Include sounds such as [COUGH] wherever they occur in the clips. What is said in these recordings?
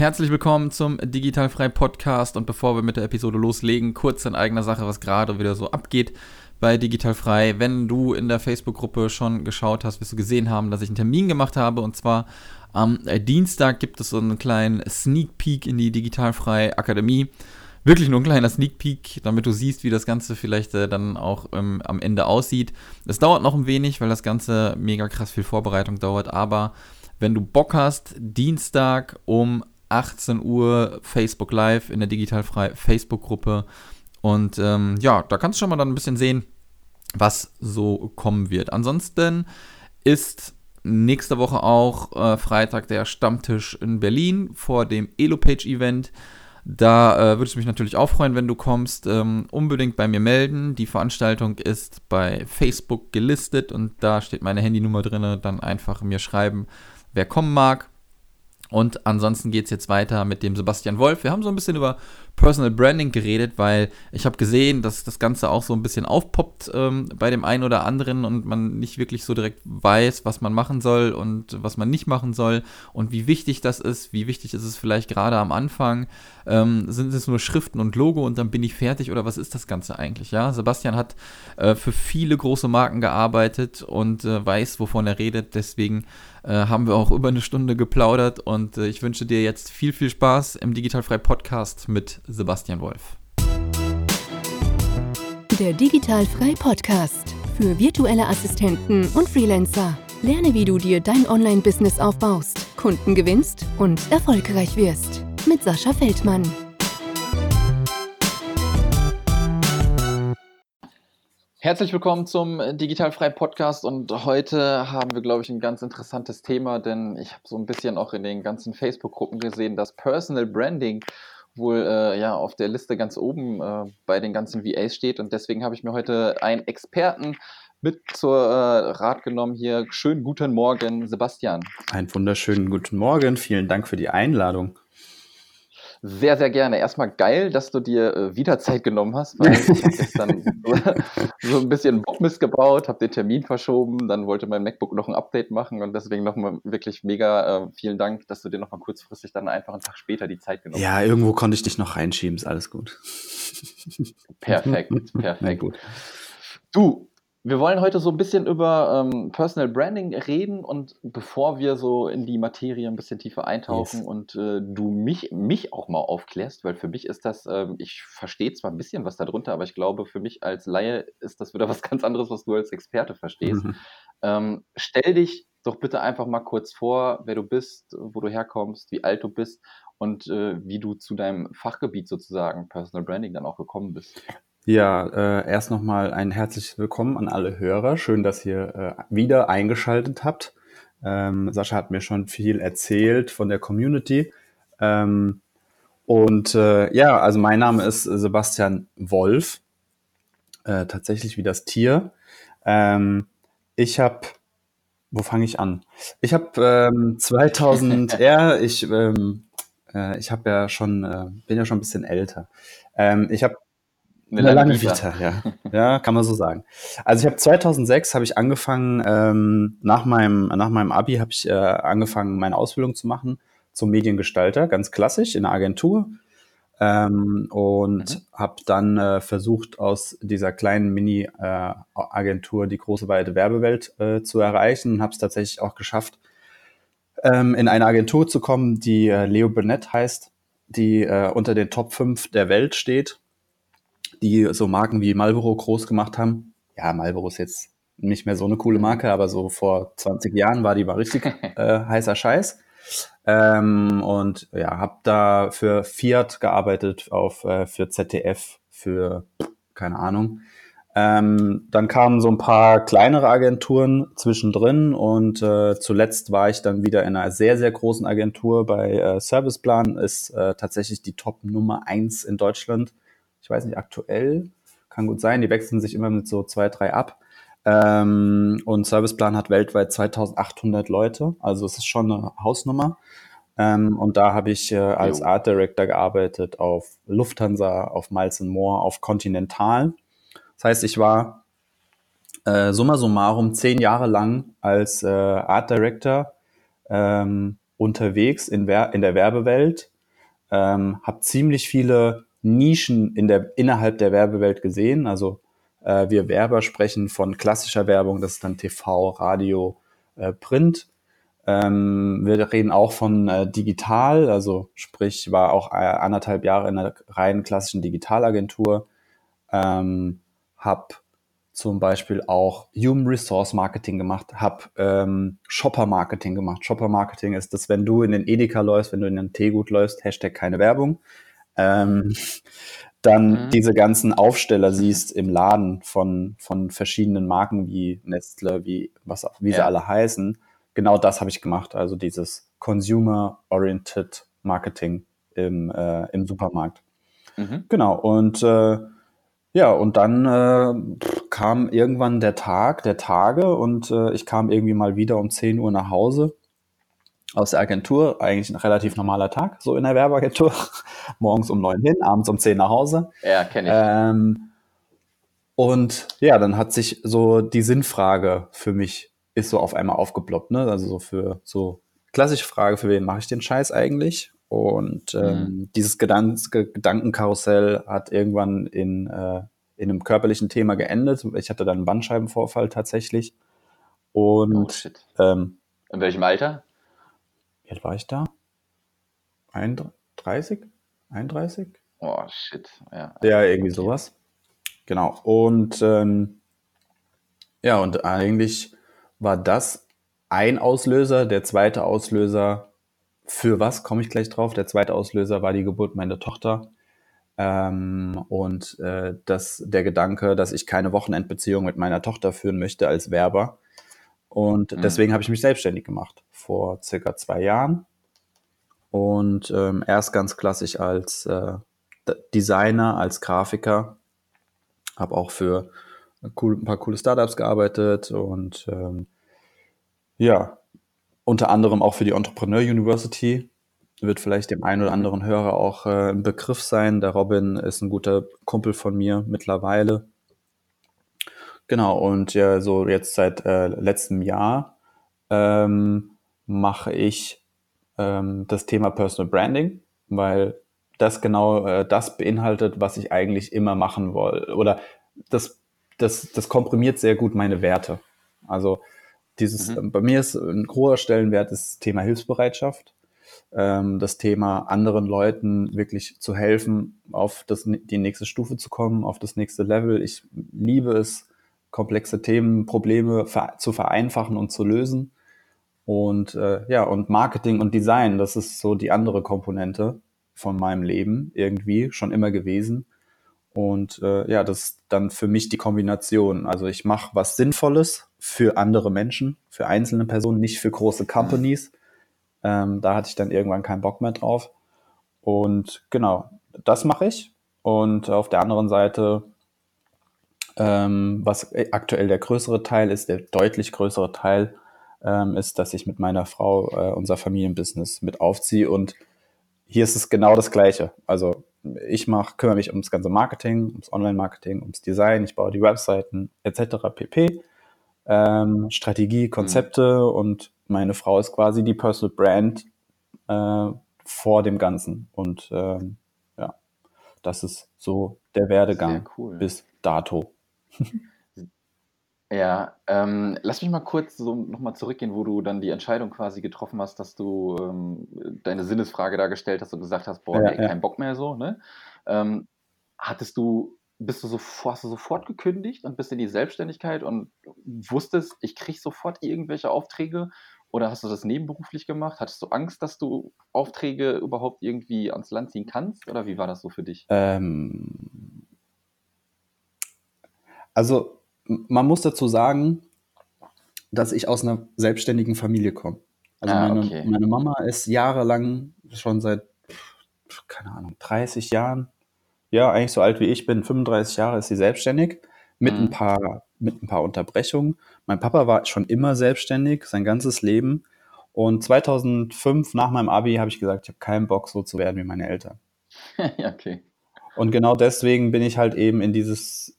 Herzlich willkommen zum Digitalfrei Podcast und bevor wir mit der Episode loslegen, kurz in eigener Sache, was gerade wieder so abgeht bei Digitalfrei. Wenn du in der Facebook-Gruppe schon geschaut hast, wirst du gesehen haben, dass ich einen Termin gemacht habe und zwar am Dienstag gibt es so einen kleinen Sneak Peek in die Digitalfrei Akademie. Wirklich nur ein kleiner Sneak Peek, damit du siehst, wie das Ganze vielleicht äh, dann auch ähm, am Ende aussieht. Es dauert noch ein wenig, weil das Ganze mega krass viel Vorbereitung dauert, aber wenn du Bock hast, Dienstag um 18 Uhr Facebook Live in der Digitalfrei Facebook-Gruppe. Und ähm, ja, da kannst du schon mal dann ein bisschen sehen, was so kommen wird. Ansonsten ist nächste Woche auch äh, Freitag der Stammtisch in Berlin vor dem Elopage-Event. Da äh, würde ich mich natürlich auch freuen, wenn du kommst. Ähm, unbedingt bei mir melden. Die Veranstaltung ist bei Facebook gelistet und da steht meine Handynummer drin. Dann einfach mir schreiben, wer kommen mag. Und ansonsten geht es jetzt weiter mit dem Sebastian Wolf. Wir haben so ein bisschen über Personal Branding geredet, weil ich habe gesehen, dass das Ganze auch so ein bisschen aufpoppt ähm, bei dem einen oder anderen und man nicht wirklich so direkt weiß, was man machen soll und was man nicht machen soll und wie wichtig das ist. Wie wichtig ist es vielleicht gerade am Anfang? Ähm, sind es nur Schriften und Logo und dann bin ich fertig oder was ist das Ganze eigentlich? Ja, Sebastian hat äh, für viele große Marken gearbeitet und äh, weiß, wovon er redet. Deswegen äh, haben wir auch über eine Stunde geplaudert und äh, ich wünsche dir jetzt viel, viel Spaß im Digitalfrei Podcast mit Sebastian Wolf. Der Digitalfrei Podcast für virtuelle Assistenten und Freelancer. Lerne, wie du dir dein Online-Business aufbaust, Kunden gewinnst und erfolgreich wirst. Mit Sascha Feldmann. Herzlich willkommen zum Digitalfrei Podcast und heute haben wir, glaube ich, ein ganz interessantes Thema, denn ich habe so ein bisschen auch in den ganzen Facebook-Gruppen gesehen, dass Personal Branding wohl äh, ja auf der Liste ganz oben äh, bei den ganzen VAs steht und deswegen habe ich mir heute einen Experten mit zur äh, Rat genommen hier. Schönen guten Morgen, Sebastian. Einen wunderschönen guten Morgen. Vielen Dank für die Einladung. Sehr, sehr gerne. Erstmal geil, dass du dir äh, wieder Zeit genommen hast, weil ich habe gestern [LAUGHS] so, so, ein bisschen Bockmist gebaut, habe den Termin verschoben, dann wollte mein MacBook noch ein Update machen und deswegen nochmal wirklich mega äh, vielen Dank, dass du dir nochmal kurzfristig dann einfach einen Tag später die Zeit genommen ja, hast. Ja, irgendwo konnte ich dich noch reinschieben, ist alles gut. Perfekt, [LAUGHS] perfekt. gut. Du, wir wollen heute so ein bisschen über ähm, Personal Branding reden und bevor wir so in die Materie ein bisschen tiefer eintauchen yes. und äh, du mich, mich auch mal aufklärst, weil für mich ist das, äh, ich verstehe zwar ein bisschen was darunter, aber ich glaube, für mich als Laie ist das wieder [LAUGHS] was ganz anderes, was du als Experte verstehst. Mhm. Ähm, stell dich doch bitte einfach mal kurz vor, wer du bist, wo du herkommst, wie alt du bist und äh, wie du zu deinem Fachgebiet sozusagen Personal Branding dann auch gekommen bist. Ja, äh, erst nochmal ein herzliches Willkommen an alle Hörer. Schön, dass ihr äh, wieder eingeschaltet habt. Ähm, Sascha hat mir schon viel erzählt von der Community. Ähm, und äh, ja, also mein Name ist Sebastian Wolf, äh, tatsächlich wie das Tier. Ähm, ich habe, wo fange ich an? Ich habe ähm, 2000, [LAUGHS] ja, ich, ähm, äh, ich habe ja schon, äh, bin ja schon ein bisschen älter. Ähm, ich habe eine, eine lange Vita. Ja. ja, kann man so sagen. Also ich habe 2006 habe ich angefangen ähm, nach meinem nach meinem Abi habe ich äh, angefangen meine Ausbildung zu machen zum Mediengestalter, ganz klassisch in einer Agentur ähm, und mhm. habe dann äh, versucht aus dieser kleinen Mini äh, Agentur die große weite Werbewelt äh, zu erreichen und habe es tatsächlich auch geschafft ähm, in eine Agentur zu kommen, die äh, Leo Burnett heißt, die äh, unter den Top 5 der Welt steht die so Marken wie Marlboro groß gemacht haben. Ja, Marlboro ist jetzt nicht mehr so eine coole Marke, aber so vor 20 Jahren war die mal richtig [LAUGHS] äh, heißer Scheiß. Ähm, und ja, habe da für Fiat gearbeitet, auf äh, für ZDF, für keine Ahnung. Ähm, dann kamen so ein paar kleinere Agenturen zwischendrin und äh, zuletzt war ich dann wieder in einer sehr, sehr großen Agentur bei äh, Serviceplan, ist äh, tatsächlich die Top Nummer eins in Deutschland ich weiß nicht, aktuell, kann gut sein, die wechseln sich immer mit so zwei, drei ab. Ähm, und Serviceplan hat weltweit 2800 Leute, also es ist schon eine Hausnummer. Ähm, und da habe ich äh, als. Art Director gearbeitet auf Lufthansa, auf Miles More, auf Continental. Das heißt, ich war äh, summa summarum zehn Jahre lang als äh, Art Director ähm, unterwegs in, in der Werbewelt, ähm, habe ziemlich viele Nischen in der, innerhalb der Werbewelt gesehen. Also äh, wir Werber sprechen von klassischer Werbung, das ist dann TV, Radio, äh, Print. Ähm, wir reden auch von äh, digital, also sprich, war auch äh, anderthalb Jahre in einer rein klassischen Digitalagentur. Ähm, hab zum Beispiel auch Human Resource Marketing gemacht, habe ähm, Shopper Marketing gemacht. Shopper Marketing ist das, wenn du in den Edeka läufst, wenn du in den Teegut läufst, Hashtag keine Werbung, ähm, dann mhm. diese ganzen Aufsteller siehst im Laden von, von verschiedenen Marken wie Nestle, wie, was, wie ja. sie alle heißen. Genau das habe ich gemacht. Also dieses Consumer-Oriented Marketing im, äh, im Supermarkt. Mhm. Genau. Und äh, ja, und dann äh, kam irgendwann der Tag, der Tage und äh, ich kam irgendwie mal wieder um 10 Uhr nach Hause aus der Agentur. Eigentlich ein relativ normaler Tag, so in der Werbeagentur. [LAUGHS] Morgens um 9 hin, abends um 10 nach Hause. Ja, kenne ich. Ähm, und ja, dann hat sich so die Sinnfrage für mich ist so auf einmal aufgeploppt, ne? Also so für so klassische Frage, für wen mache ich den Scheiß eigentlich? Und ähm, mhm. dieses Gedan Gedankenkarussell hat irgendwann in, äh, in einem körperlichen Thema geendet. Ich hatte dann einen Bandscheibenvorfall tatsächlich. Und oh. Ähm, in welchem Alter? Wie alt war ich da? 31? 31? Oh, shit. Ja, ja irgendwie sowas. Genau. Und ähm, ja, und eigentlich war das ein Auslöser. Der zweite Auslöser für was komme ich gleich drauf. Der zweite Auslöser war die Geburt meiner Tochter. Ähm, und äh, das, der Gedanke, dass ich keine Wochenendbeziehung mit meiner Tochter führen möchte als Werber. Und mhm. deswegen habe ich mich selbstständig gemacht vor circa zwei Jahren. Und ähm, erst ganz klassisch als äh, Designer, als Grafiker. Habe auch für cool, ein paar coole Startups gearbeitet und ähm, ja, unter anderem auch für die Entrepreneur University. Wird vielleicht dem einen oder anderen Hörer auch äh, ein Begriff sein. Der Robin ist ein guter Kumpel von mir mittlerweile. Genau, und ja, so jetzt seit äh, letztem Jahr ähm, mache ich ähm, das Thema Personal Branding, weil das genau äh, das beinhaltet, was ich eigentlich immer machen wollte. Oder das, das, das komprimiert sehr gut meine Werte. Also dieses, mhm. bei mir ist ein hoher Stellenwert das Thema Hilfsbereitschaft, ähm, das Thema anderen Leuten wirklich zu helfen, auf das, die nächste Stufe zu kommen, auf das nächste Level. Ich liebe es, komplexe Themen, Probleme zu vereinfachen und zu lösen. Und äh, ja, und Marketing und Design, das ist so die andere Komponente von meinem Leben irgendwie schon immer gewesen. Und äh, ja, das ist dann für mich die Kombination. Also ich mache was Sinnvolles für andere Menschen, für einzelne Personen, nicht für große Companies. Ähm, da hatte ich dann irgendwann keinen Bock mehr drauf. Und genau, das mache ich. Und auf der anderen Seite, ähm, was aktuell der größere Teil ist, der deutlich größere Teil, ähm, ist, dass ich mit meiner Frau äh, unser Familienbusiness mit aufziehe. Und hier ist es genau das Gleiche. Also ich mache, kümmere mich ums ganze Marketing, ums Online-Marketing, ums Design, ich baue die Webseiten etc. pp. Ähm, Strategie, mhm. Konzepte mhm. und meine Frau ist quasi die Personal Brand äh, vor dem Ganzen. Und ähm, ja, das ist so der Werdegang cool. bis dato. [LAUGHS] Ja, ähm, lass mich mal kurz so nochmal zurückgehen, wo du dann die Entscheidung quasi getroffen hast, dass du ähm, deine Sinnesfrage dargestellt hast und gesagt hast, boah, ja, nee, ja. kein Bock mehr so, ne? Ähm, hattest du, bist du sofort, hast du sofort gekündigt und bist in die Selbstständigkeit und wusstest, ich krieg sofort irgendwelche Aufträge oder hast du das nebenberuflich gemacht? Hattest du Angst, dass du Aufträge überhaupt irgendwie ans Land ziehen kannst oder wie war das so für dich? Ähm, also man muss dazu sagen, dass ich aus einer selbstständigen Familie komme. Also ah, meine, okay. meine Mama ist jahrelang, schon seit, keine Ahnung, 30 Jahren, ja, eigentlich so alt wie ich bin, 35 Jahre ist sie selbstständig, mit, mhm. ein paar, mit ein paar Unterbrechungen. Mein Papa war schon immer selbstständig, sein ganzes Leben. Und 2005, nach meinem Abi, habe ich gesagt, ich habe keinen Bock, so zu werden wie meine Eltern. [LAUGHS] okay. Und genau deswegen bin ich halt eben in dieses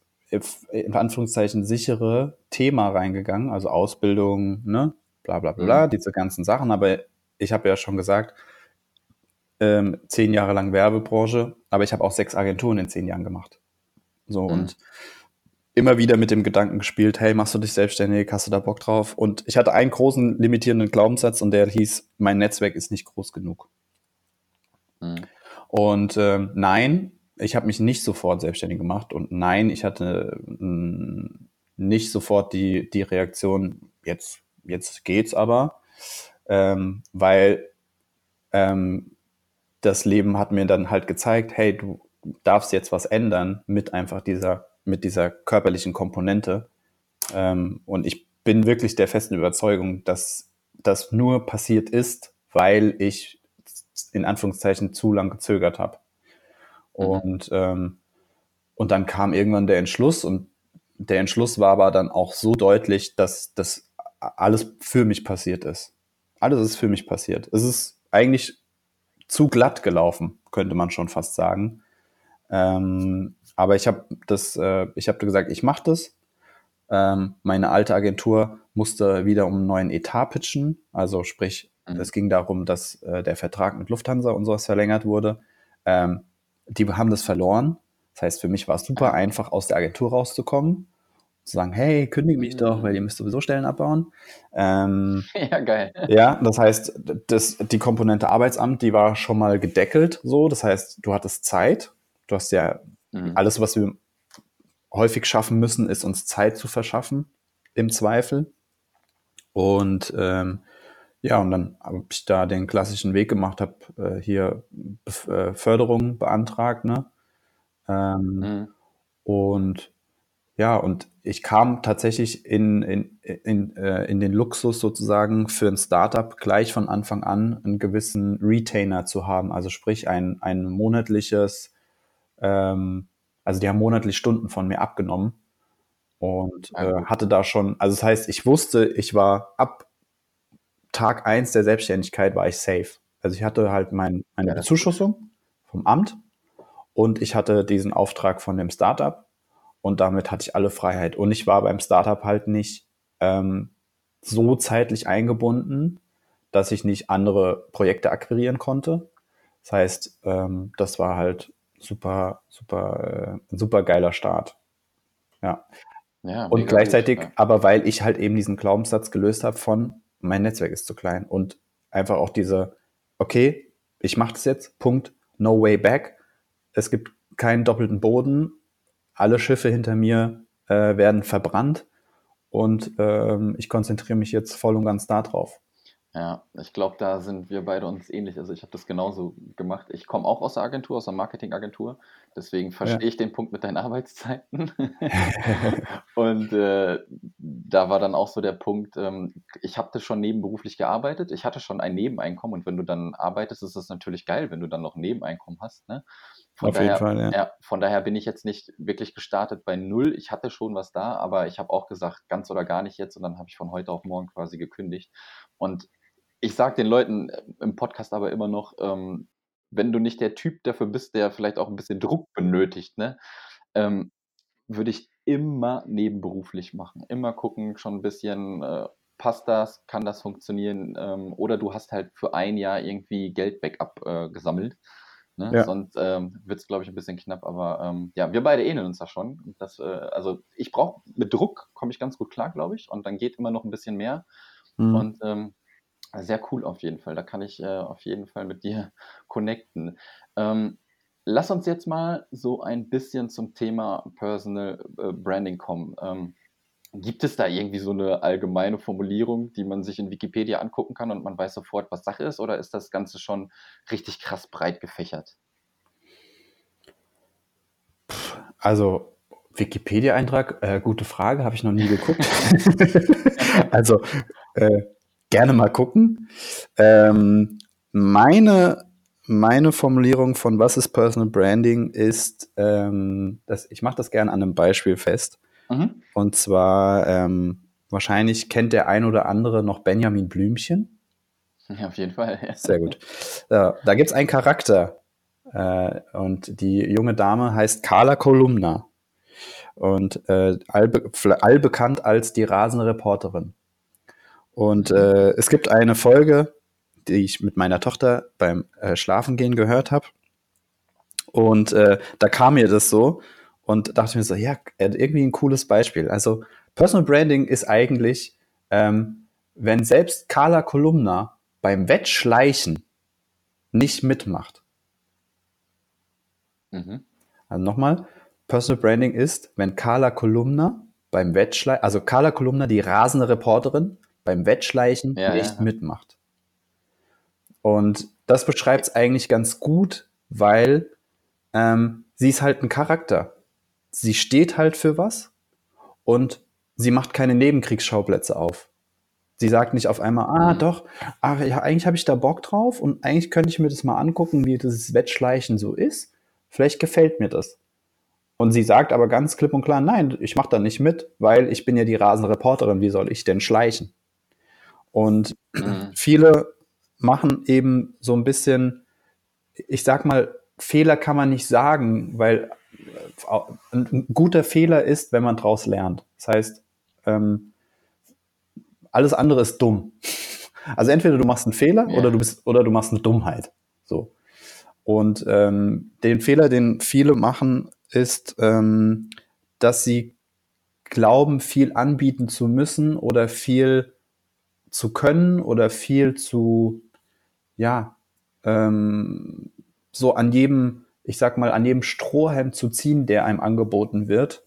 in Anführungszeichen sichere Thema reingegangen, also Ausbildung, ne, bla bla bla, mhm. diese ganzen Sachen. Aber ich habe ja schon gesagt, ähm, zehn Jahre lang Werbebranche, aber ich habe auch sechs Agenturen in zehn Jahren gemacht. So mhm. und immer wieder mit dem Gedanken gespielt, hey, machst du dich selbstständig, hast du da Bock drauf? Und ich hatte einen großen limitierenden Glaubenssatz und der hieß, mein Netzwerk ist nicht groß genug. Mhm. Und ähm, nein, ich habe mich nicht sofort selbstständig gemacht und nein, ich hatte mh, nicht sofort die, die Reaktion, jetzt, jetzt geht's aber, ähm, weil ähm, das Leben hat mir dann halt gezeigt, hey, du darfst jetzt was ändern mit einfach dieser, mit dieser körperlichen Komponente. Ähm, und ich bin wirklich der festen Überzeugung, dass das nur passiert ist, weil ich in Anführungszeichen zu lang gezögert habe. Mhm. Und, ähm, und dann kam irgendwann der Entschluss und der Entschluss war aber dann auch so deutlich, dass das alles für mich passiert ist. Alles ist für mich passiert. Es ist eigentlich zu glatt gelaufen, könnte man schon fast sagen. Ähm, aber ich habe das, äh, ich habe gesagt, ich mache das. Ähm, meine alte Agentur musste wieder um einen neuen Etat pitchen. Also sprich, mhm. es ging darum, dass äh, der Vertrag mit Lufthansa und sowas verlängert wurde. Ähm, die haben das verloren. Das heißt, für mich war es super einfach, aus der Agentur rauszukommen zu sagen, hey, kündige mich doch, mhm. weil ihr müsst sowieso Stellen abbauen. Ähm, [LAUGHS] ja, geil. Ja, das heißt, das, die Komponente Arbeitsamt, die war schon mal gedeckelt so. Das heißt, du hattest Zeit. Du hast ja mhm. alles, was wir häufig schaffen müssen, ist uns Zeit zu verschaffen, im Zweifel. Und ähm, ja, und dann habe ich da den klassischen Weg gemacht, habe äh, hier Be äh, Förderung beantragt, ne? Ähm, mhm. Und ja, und ich kam tatsächlich in, in, in, äh, in den Luxus sozusagen für ein Startup gleich von Anfang an einen gewissen Retainer zu haben. Also sprich ein, ein monatliches, ähm, also die haben monatlich Stunden von mir abgenommen und äh, hatte da schon, also das heißt, ich wusste, ich war ab Tag eins der Selbstständigkeit war ich safe. Also ich hatte halt mein, meine ja, Bezuschussung vom Amt und ich hatte diesen Auftrag von dem Startup und damit hatte ich alle Freiheit. Und ich war beim Startup halt nicht ähm, so zeitlich eingebunden, dass ich nicht andere Projekte akquirieren konnte. Das heißt, ähm, das war halt super, super, äh, ein super geiler Start. Ja. ja und gleichzeitig, gut, ja. aber weil ich halt eben diesen Glaubenssatz gelöst habe von, mein Netzwerk ist zu klein und einfach auch diese, okay, ich mache das jetzt, Punkt, no way back. Es gibt keinen doppelten Boden alle Schiffe hinter mir äh, werden verbrannt und ähm, ich konzentriere mich jetzt voll und ganz darauf. Ja, ich glaube, da sind wir beide uns ähnlich. Also ich habe das genauso gemacht. Ich komme auch aus der Agentur, aus der Marketingagentur. Deswegen verstehe ja. ich den Punkt mit deinen Arbeitszeiten. [LAUGHS] und äh, da war dann auch so der Punkt, ähm, ich habe schon nebenberuflich gearbeitet. Ich hatte schon ein Nebeneinkommen und wenn du dann arbeitest, ist das natürlich geil, wenn du dann noch Nebeneinkommen hast. Ne? Von Auf daher, jeden Fall, ja. ja. Von daher bin ich jetzt nicht wirklich gestartet bei null. Ich hatte schon was da, aber ich habe auch gesagt, ganz oder gar nicht jetzt. Und dann habe ich von heute auf morgen quasi gekündigt. Und ich sage den Leuten äh, im Podcast aber immer noch, ähm, wenn du nicht der Typ dafür bist, der vielleicht auch ein bisschen Druck benötigt, ne, ähm, würde ich immer nebenberuflich machen. Immer gucken, schon ein bisschen, äh, passt das, kann das funktionieren? Ähm, oder du hast halt für ein Jahr irgendwie Geld-Backup äh, gesammelt. Ne? Ja. Sonst ähm, wird es, glaube ich, ein bisschen knapp. Aber ähm, ja, wir beide ähneln uns da schon. Das, äh, also ich brauche, mit Druck komme ich ganz gut klar, glaube ich. Und dann geht immer noch ein bisschen mehr. Mhm. Und ähm, sehr cool auf jeden Fall. Da kann ich äh, auf jeden Fall mit dir [LAUGHS] connecten. Ähm, lass uns jetzt mal so ein bisschen zum Thema Personal äh, Branding kommen. Ähm, gibt es da irgendwie so eine allgemeine Formulierung, die man sich in Wikipedia angucken kann und man weiß sofort, was Sache ist? Oder ist das Ganze schon richtig krass breit gefächert? Also Wikipedia-Eintrag, äh, gute Frage, habe ich noch nie geguckt. [LAUGHS] [LAUGHS] also äh, gerne mal gucken. Ähm, meine, meine Formulierung von was ist Personal Branding ist, ähm, dass, ich mache das gerne an einem Beispiel fest. Mhm. Und zwar, ähm, wahrscheinlich kennt der ein oder andere noch Benjamin Blümchen. Ja, auf jeden Fall. Ja. Sehr gut. Ja, da gibt es einen Charakter. Äh, und die junge Dame heißt Carla Kolumna. Und äh, allbe allbekannt als die rasende Reporterin. Und äh, es gibt eine Folge, die ich mit meiner Tochter beim äh, Schlafengehen gehört habe. Und äh, da kam mir das so und dachte mir so, ja, irgendwie ein cooles Beispiel. Also Personal Branding ist eigentlich, ähm, wenn selbst Carla Kolumna beim Wettschleichen nicht mitmacht. Mhm. Also nochmal, Personal Branding ist, wenn Carla Kolumna beim Wettschleichen, also Carla Kolumna, die rasende Reporterin, beim Wettschleichen ja, nicht ja. mitmacht. Und das beschreibt es eigentlich ganz gut, weil ähm, sie ist halt ein Charakter. Sie steht halt für was und sie macht keine Nebenkriegsschauplätze auf. Sie sagt nicht auf einmal, ah mhm. doch, ach, ja, eigentlich habe ich da Bock drauf und eigentlich könnte ich mir das mal angucken, wie dieses Wettschleichen so ist. Vielleicht gefällt mir das. Und sie sagt aber ganz klipp und klar, nein, ich mache da nicht mit, weil ich bin ja die rasende Reporterin, wie soll ich denn schleichen? Und mhm. viele machen eben so ein bisschen, ich sag mal, Fehler kann man nicht sagen, weil äh, ein guter Fehler ist, wenn man daraus lernt. Das heißt, ähm, alles andere ist dumm. [LAUGHS] Also entweder du machst einen Fehler ja. oder du bist oder du machst eine Dummheit. So. Und ähm, den Fehler, den viele machen, ist, ähm, dass sie glauben, viel anbieten zu müssen oder viel zu können oder viel zu, ja, ähm, so an jedem, ich sag mal, an jedem Strohhalm zu ziehen, der einem angeboten wird,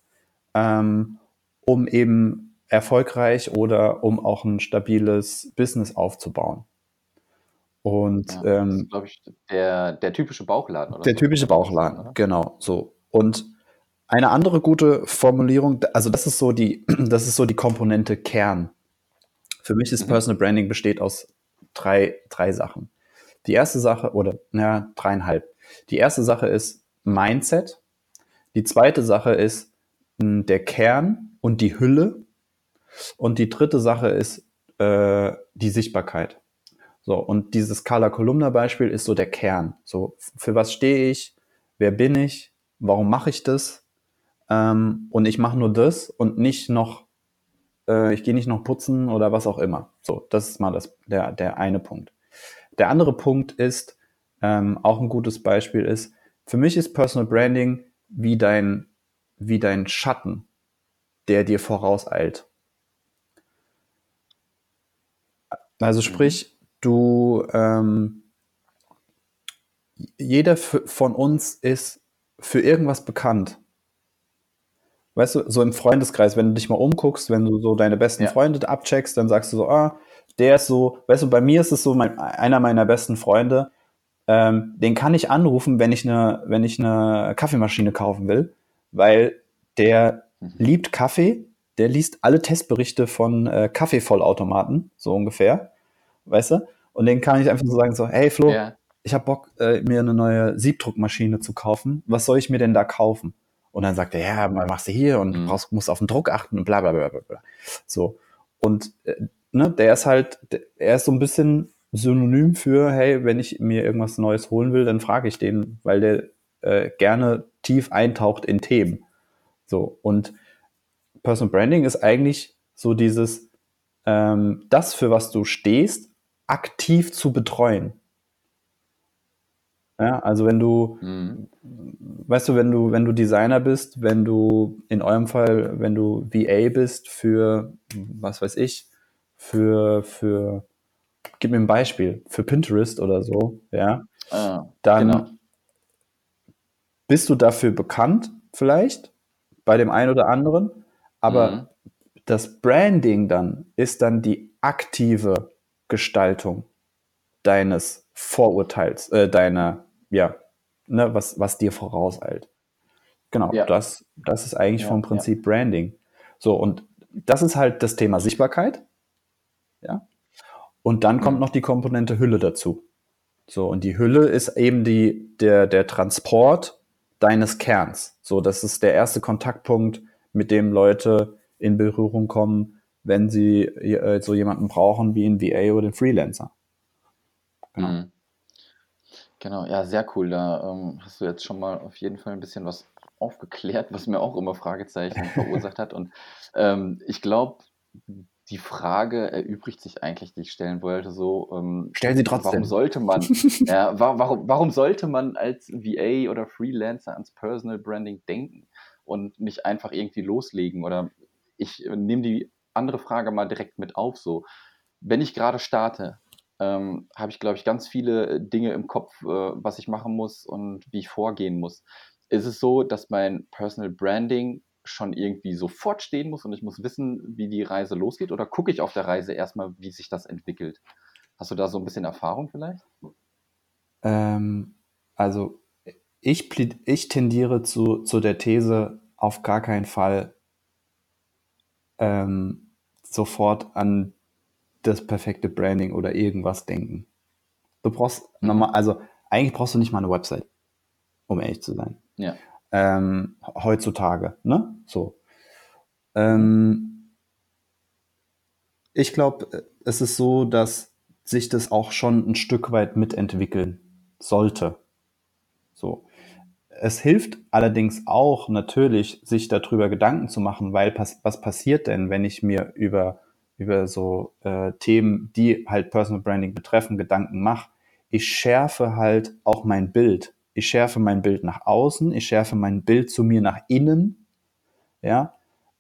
ähm, um eben erfolgreich oder um auch ein stabiles Business aufzubauen. Und ja, ähm, ist, glaube ich, der, der typische Bauchladen, oder? Der so. typische Bauchladen, oder? genau, so. Und eine andere gute Formulierung, also das ist so die, [CLEARS THROAT] das ist so die Komponente Kern. Für mich ist mhm. Personal Branding besteht aus drei, drei Sachen. Die erste Sache, oder naja, dreieinhalb. Die erste Sache ist Mindset. Die zweite Sache ist hm, der Kern und die Hülle. Und die dritte Sache ist äh, die Sichtbarkeit. So, und dieses Carla Kolumna Beispiel ist so der Kern. So, für was stehe ich? Wer bin ich? Warum mache ich das? Ähm, und ich mache nur das und nicht noch, äh, ich gehe nicht noch putzen oder was auch immer. So, das ist mal das, der, der eine Punkt. Der andere Punkt ist, ähm, auch ein gutes Beispiel ist, für mich ist Personal Branding wie dein, wie dein Schatten, der dir vorauseilt. Also mhm. sprich, du, ähm, jeder von uns ist für irgendwas bekannt. Weißt du, so im Freundeskreis, wenn du dich mal umguckst, wenn du so deine besten ja. Freunde abcheckst, dann sagst du so, ah, der ist so, weißt du, bei mir ist es so, mein, einer meiner besten Freunde, ähm, den kann ich anrufen, wenn ich eine, wenn ich eine Kaffeemaschine kaufen will, weil der mhm. liebt Kaffee, der liest alle Testberichte von äh, Kaffeevollautomaten, so ungefähr, weißt du? Und den kann ich einfach so sagen, so, hey Flo, ja. ich habe Bock, äh, mir eine neue Siebdruckmaschine zu kaufen. Was soll ich mir denn da kaufen? Und dann sagt er, ja, machst du hier und mhm. brauchst, musst auf den Druck achten und bla bla bla bla. bla. So. Und äh, ne, der ist halt, er ist so ein bisschen synonym für, hey, wenn ich mir irgendwas Neues holen will, dann frage ich den, weil der äh, gerne tief eintaucht in Themen. So, und Personal Branding ist eigentlich so dieses, ähm, das, für was du stehst, aktiv zu betreuen. Ja, also wenn du, mhm. weißt du, wenn du, wenn du Designer bist, wenn du in eurem Fall, wenn du VA bist für, was weiß ich, für, für, gib mir ein Beispiel, für Pinterest oder so, ja, ah, dann genau. bist du dafür bekannt, vielleicht, bei dem einen oder anderen, aber mhm. das Branding dann ist dann die aktive Gestaltung deines Vorurteils, äh, deiner, ja, ne, was, was dir vorauseilt. Genau, ja. das, das ist eigentlich ja, vom Prinzip. Branding. So, und das ist halt das Thema Sichtbarkeit. Ja. Und dann kommt noch die Komponente Hülle dazu. So, und die Hülle ist eben die, der, der Transport deines Kerns. So, das ist der erste Kontaktpunkt, mit dem Leute in Berührung kommen, wenn sie äh, so jemanden brauchen wie ein VA oder einen Freelancer. Genau. Mhm. Genau, ja, sehr cool. Da ähm, hast du jetzt schon mal auf jeden Fall ein bisschen was aufgeklärt, was mir auch immer Fragezeichen [LAUGHS] verursacht hat. Und ähm, ich glaube, die Frage erübrigt sich eigentlich, die ich stellen wollte, so, ähm, Stell sie trotzdem. warum sollte man, [LAUGHS] ja, wa warum, warum sollte man als VA oder Freelancer ans Personal Branding denken und nicht einfach irgendwie loslegen? Oder ich äh, nehme die andere Frage mal direkt mit auf, so, wenn ich gerade starte, ähm, habe ich, glaube ich, ganz viele Dinge im Kopf, äh, was ich machen muss und wie ich vorgehen muss. Ist es so, dass mein Personal Branding schon irgendwie sofort stehen muss und ich muss wissen, wie die Reise losgeht? Oder gucke ich auf der Reise erstmal, wie sich das entwickelt? Hast du da so ein bisschen Erfahrung vielleicht? Ähm, also ich, ich tendiere zu, zu der These, auf gar keinen Fall ähm, sofort an das perfekte Branding oder irgendwas denken. Du brauchst mhm. nochmal, also eigentlich brauchst du nicht mal eine Website, um ehrlich zu sein. Ja ähm, heutzutage. Ne? So. Ähm, ich glaube, es ist so, dass sich das auch schon ein Stück weit mitentwickeln sollte. So. Es hilft allerdings auch natürlich, sich darüber Gedanken zu machen, weil was passiert denn, wenn ich mir über, über so äh, Themen, die halt Personal Branding betreffen, Gedanken mache? Ich schärfe halt auch mein Bild. Ich schärfe mein Bild nach außen, ich schärfe mein Bild zu mir nach innen, ja,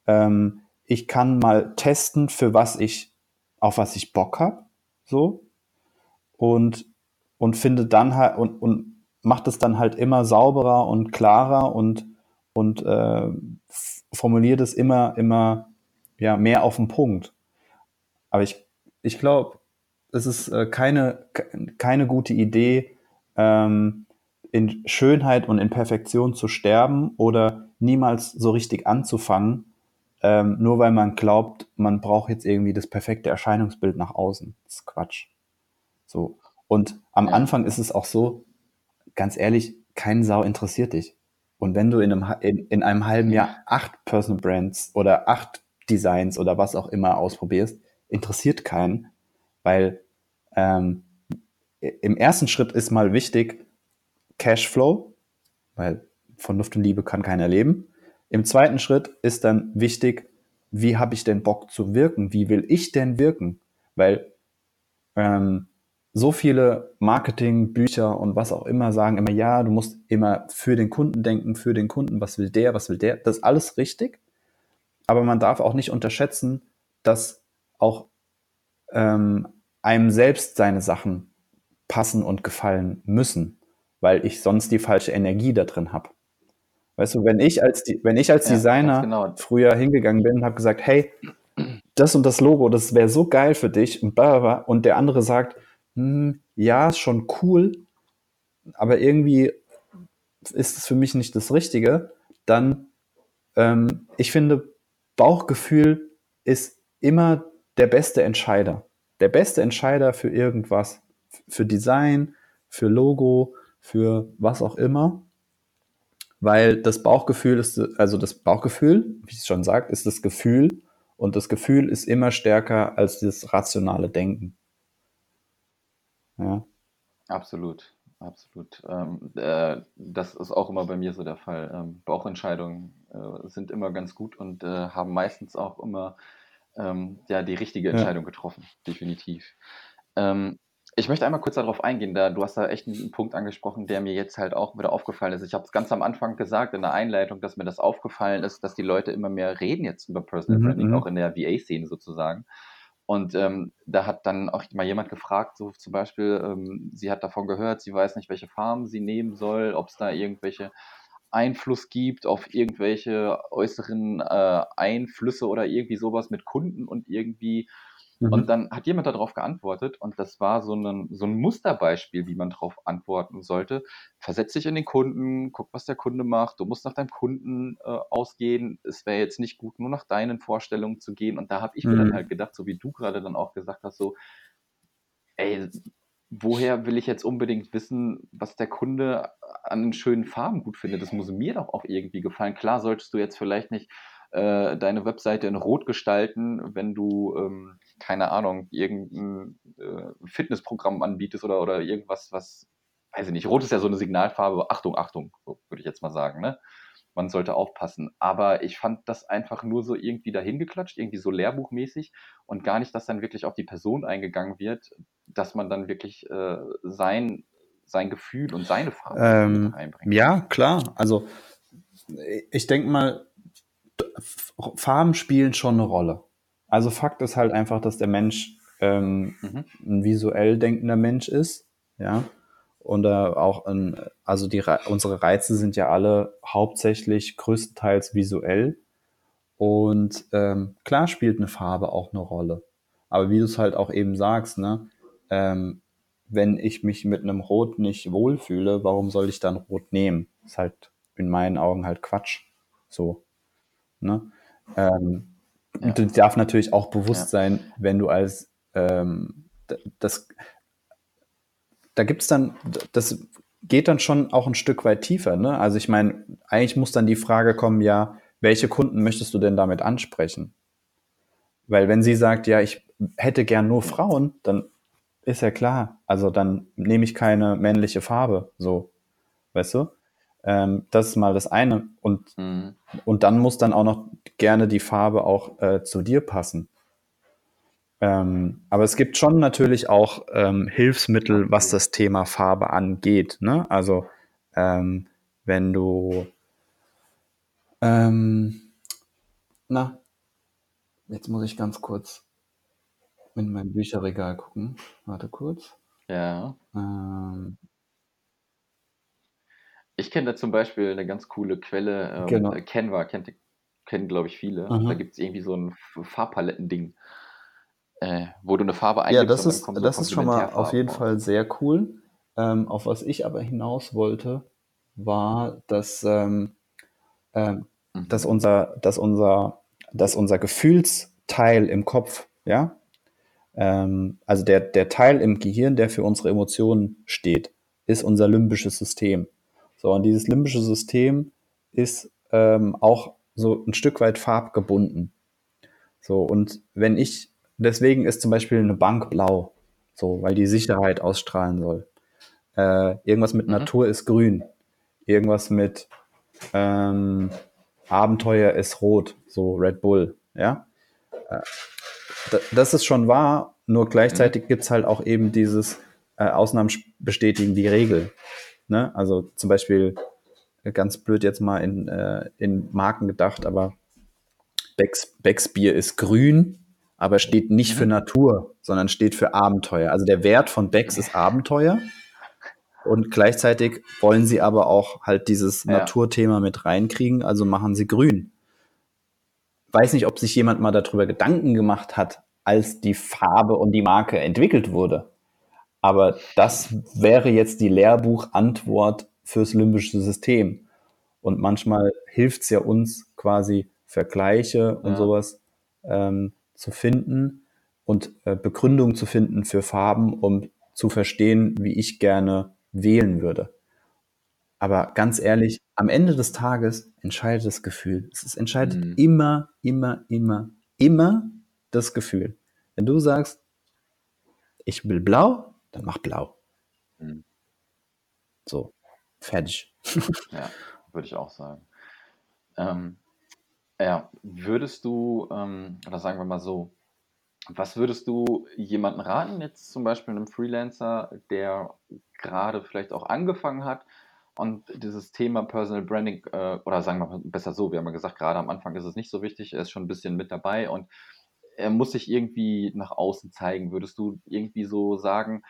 ähm, ich kann mal testen, für was ich, auf was ich Bock habe, so, und, und finde dann halt, und, und macht es dann halt immer sauberer und klarer und, und äh, formuliert es immer, immer, ja, mehr auf den Punkt. Aber ich, ich glaube, es ist äh, keine, keine gute Idee, ähm, in Schönheit und in Perfektion zu sterben oder niemals so richtig anzufangen, ähm, nur weil man glaubt, man braucht jetzt irgendwie das perfekte Erscheinungsbild nach außen. Das ist Quatsch. So. Und am. Anfang ist es auch so, ganz ehrlich, kein Sau interessiert dich. Und wenn du in einem, in, in einem halben Jahr acht Personal Brands oder acht Designs oder was auch immer ausprobierst, interessiert keinen, weil ähm, im ersten Schritt ist mal wichtig, Cashflow, weil von Luft und Liebe kann keiner leben. Im zweiten Schritt ist dann wichtig, wie habe ich denn Bock zu wirken? Wie will ich denn wirken? Weil ähm, so viele Marketingbücher und was auch immer sagen immer, ja, du musst immer für den Kunden denken, für den Kunden, was will der, was will der. Das ist alles richtig. Aber man darf auch nicht unterschätzen, dass auch ähm, einem selbst seine Sachen passen und gefallen müssen weil ich sonst die falsche Energie da drin habe. Weißt du, wenn ich als, wenn ich als ja, Designer genau. früher hingegangen bin und habe gesagt, hey, das und das Logo, das wäre so geil für dich und bla, und der andere sagt, hm, ja, ist schon cool, aber irgendwie ist es für mich nicht das Richtige, dann, ähm, ich finde, Bauchgefühl ist immer der beste Entscheider. Der beste Entscheider für irgendwas. Für Design, für Logo, für was auch immer, weil das Bauchgefühl ist, also das Bauchgefühl, wie es schon sagt, ist das Gefühl und das Gefühl ist immer stärker als das rationale Denken. Ja. Absolut, absolut. Ähm, äh, das ist auch immer bei mir so der Fall. Ähm, Bauchentscheidungen äh, sind immer ganz gut und äh, haben meistens auch immer ähm, ja, die richtige Entscheidung ja. getroffen, definitiv. Ähm, ich möchte einmal kurz darauf eingehen, da du hast da echt einen Punkt angesprochen, der mir jetzt halt auch wieder aufgefallen ist. Ich habe es ganz am Anfang gesagt in der Einleitung, dass mir das aufgefallen ist, dass die Leute immer mehr reden jetzt über Personal mhm, Branding, mhm. auch in der VA-Szene sozusagen. Und ähm, da hat dann auch mal jemand gefragt, so zum Beispiel, ähm, sie hat davon gehört, sie weiß nicht, welche Farben sie nehmen soll, ob es da irgendwelche Einfluss gibt auf irgendwelche äußeren äh, Einflüsse oder irgendwie sowas mit Kunden und irgendwie Mhm. Und dann hat jemand darauf geantwortet und das war so ein, so ein Musterbeispiel, wie man darauf antworten sollte. Versetz dich in den Kunden, guck, was der Kunde macht. Du musst nach deinem Kunden äh, ausgehen. Es wäre jetzt nicht gut, nur nach deinen Vorstellungen zu gehen. Und da habe ich mhm. mir dann mhm. halt gedacht, so wie du gerade dann auch gesagt hast, so, ey, woher will ich jetzt unbedingt wissen, was der Kunde an schönen Farben gut findet? Das muss mir doch auch irgendwie gefallen. Klar solltest du jetzt vielleicht nicht äh, deine Webseite in Rot gestalten, wenn du, ähm, keine Ahnung, irgendein äh, Fitnessprogramm anbietest oder, oder irgendwas, was, weiß ich nicht, Rot ist ja so eine Signalfarbe, Achtung, Achtung, würde ich jetzt mal sagen, ne? Man sollte aufpassen. Aber ich fand das einfach nur so irgendwie dahingeklatscht, irgendwie so lehrbuchmäßig und gar nicht, dass dann wirklich auf die Person eingegangen wird, dass man dann wirklich äh, sein, sein Gefühl und seine Farbe ähm, reinbringt. Ja, klar. Also ich denke mal, Farben spielen schon eine Rolle. Also Fakt ist halt einfach, dass der Mensch ähm, mhm. ein visuell denkender Mensch ist, ja. Und äh, auch ein, also die unsere Reize sind ja alle hauptsächlich größtenteils visuell. Und ähm, klar spielt eine Farbe auch eine Rolle. Aber wie du es halt auch eben sagst, ne, ähm, wenn ich mich mit einem Rot nicht wohlfühle, warum soll ich dann Rot nehmen? Ist halt in meinen Augen halt Quatsch. So. Ne? Ähm, ja. Und das darf natürlich auch bewusst ja. sein, wenn du als ähm, das da gibt's dann, das geht dann schon auch ein Stück weit tiefer. Ne? Also ich meine, eigentlich muss dann die Frage kommen, ja, welche Kunden möchtest du denn damit ansprechen? Weil wenn sie sagt, ja, ich hätte gern nur Frauen, dann ist ja klar. Also dann nehme ich keine männliche Farbe, so, weißt du? Ähm, das ist mal das eine. Und, mhm. und dann muss dann auch noch gerne die Farbe auch äh, zu dir passen. Ähm, aber es gibt schon natürlich auch ähm, Hilfsmittel, was das Thema Farbe angeht. Ne? Also ähm, wenn du ähm, na, jetzt muss ich ganz kurz in mein Bücherregal gucken. Warte kurz. Ja. Ähm, ich kenne da zum Beispiel eine ganz coole Quelle, ähm, genau. Canva, kennt, kennen glaube ich viele. Mhm. Da gibt es irgendwie so ein Farbpaletten-Ding äh, wo du eine Farbe eingibst. Ja, das ist, das ist schon mal auf jeden Fall sehr cool. Ähm, auf was ich aber hinaus wollte, war, dass, ähm, ähm, mhm. dass, unser, dass, unser, dass unser Gefühlsteil im Kopf, ja, ähm, also der, der Teil im Gehirn, der für unsere Emotionen steht, ist unser limbisches System. So, und dieses limbische System ist ähm, auch so ein Stück weit farbgebunden. So, und wenn ich Deswegen ist zum Beispiel eine Bank blau, so, weil die Sicherheit ausstrahlen soll. Äh, irgendwas mit mhm. Natur ist grün. Irgendwas mit ähm, Abenteuer ist rot, so Red Bull, ja. Äh, das ist schon wahr, nur gleichzeitig mhm. gibt's halt auch eben dieses äh, Ausnahmen bestätigen die Regel. Ne? Also zum Beispiel, äh, ganz blöd jetzt mal in, äh, in Marken gedacht, aber Becks, Becks Bier ist grün, aber steht nicht für. Natur, sondern steht für Abenteuer. Also der Wert von Becks ist Abenteuer. Und gleichzeitig wollen sie aber auch halt dieses ja. Naturthema mit reinkriegen, also machen sie grün. Weiß nicht, ob sich jemand mal darüber Gedanken gemacht hat, als die Farbe und die Marke entwickelt wurde. Aber das wäre jetzt die Lehrbuchantwort fürs limbische System. Und manchmal hilft es ja uns quasi Vergleiche und ja. sowas ähm, zu finden und äh, Begründung zu finden für Farben, um zu verstehen, wie ich gerne wählen würde. Aber ganz ehrlich, am Ende des Tages entscheidet das Gefühl. Es entscheidet mhm. immer, immer, immer, immer das Gefühl. Wenn du sagst, ich will blau, dann mach blau. Mhm. So, fertig. [LAUGHS] ja, würde ich auch sagen. Ähm, ja, würdest du, ähm, oder sagen wir mal so, was würdest du jemanden raten, jetzt zum Beispiel einem Freelancer, der gerade vielleicht auch angefangen hat und dieses Thema Personal Branding, äh, oder sagen wir mal besser so, wir haben ja gesagt, gerade am Anfang ist es nicht so wichtig, er ist schon ein bisschen mit dabei und er muss sich irgendwie nach außen zeigen. Würdest du irgendwie so sagen,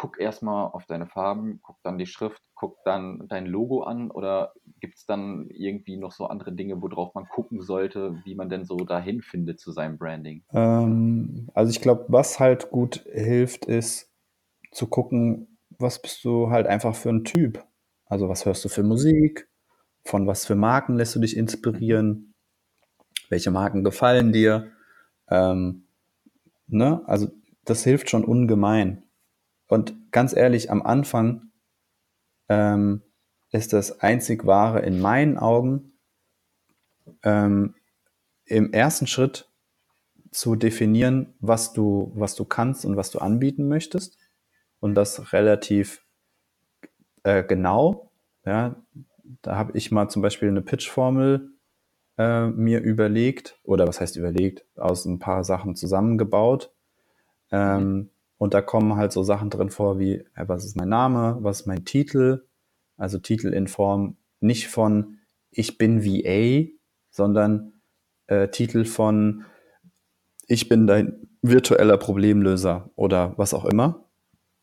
guck erstmal auf deine Farben, guck dann die Schrift, guck dann dein Logo an oder gibt es dann irgendwie noch so andere Dinge, worauf man gucken sollte, wie man denn so dahin findet zu seinem Branding? Ähm, also ich glaube, was halt gut hilft, ist zu gucken, was bist du halt einfach für ein Typ. Also was hörst du für Musik, von was für Marken lässt du dich inspirieren, welche Marken gefallen dir. Ähm, ne? Also das hilft schon ungemein. Und ganz ehrlich, am Anfang ähm, ist das einzig Wahre in meinen Augen, ähm, im ersten Schritt zu definieren, was du, was du kannst und was du anbieten möchtest. Und das relativ äh, genau. Ja, da habe ich mal zum Beispiel eine Pitch-Formel äh, mir überlegt, oder was heißt überlegt, aus ein paar Sachen zusammengebaut. Ähm. Und da kommen halt so Sachen drin vor wie, was ist mein Name, was ist mein Titel, also Titel in Form nicht von ich bin VA, sondern äh, Titel von ich bin dein virtueller Problemlöser oder was auch immer.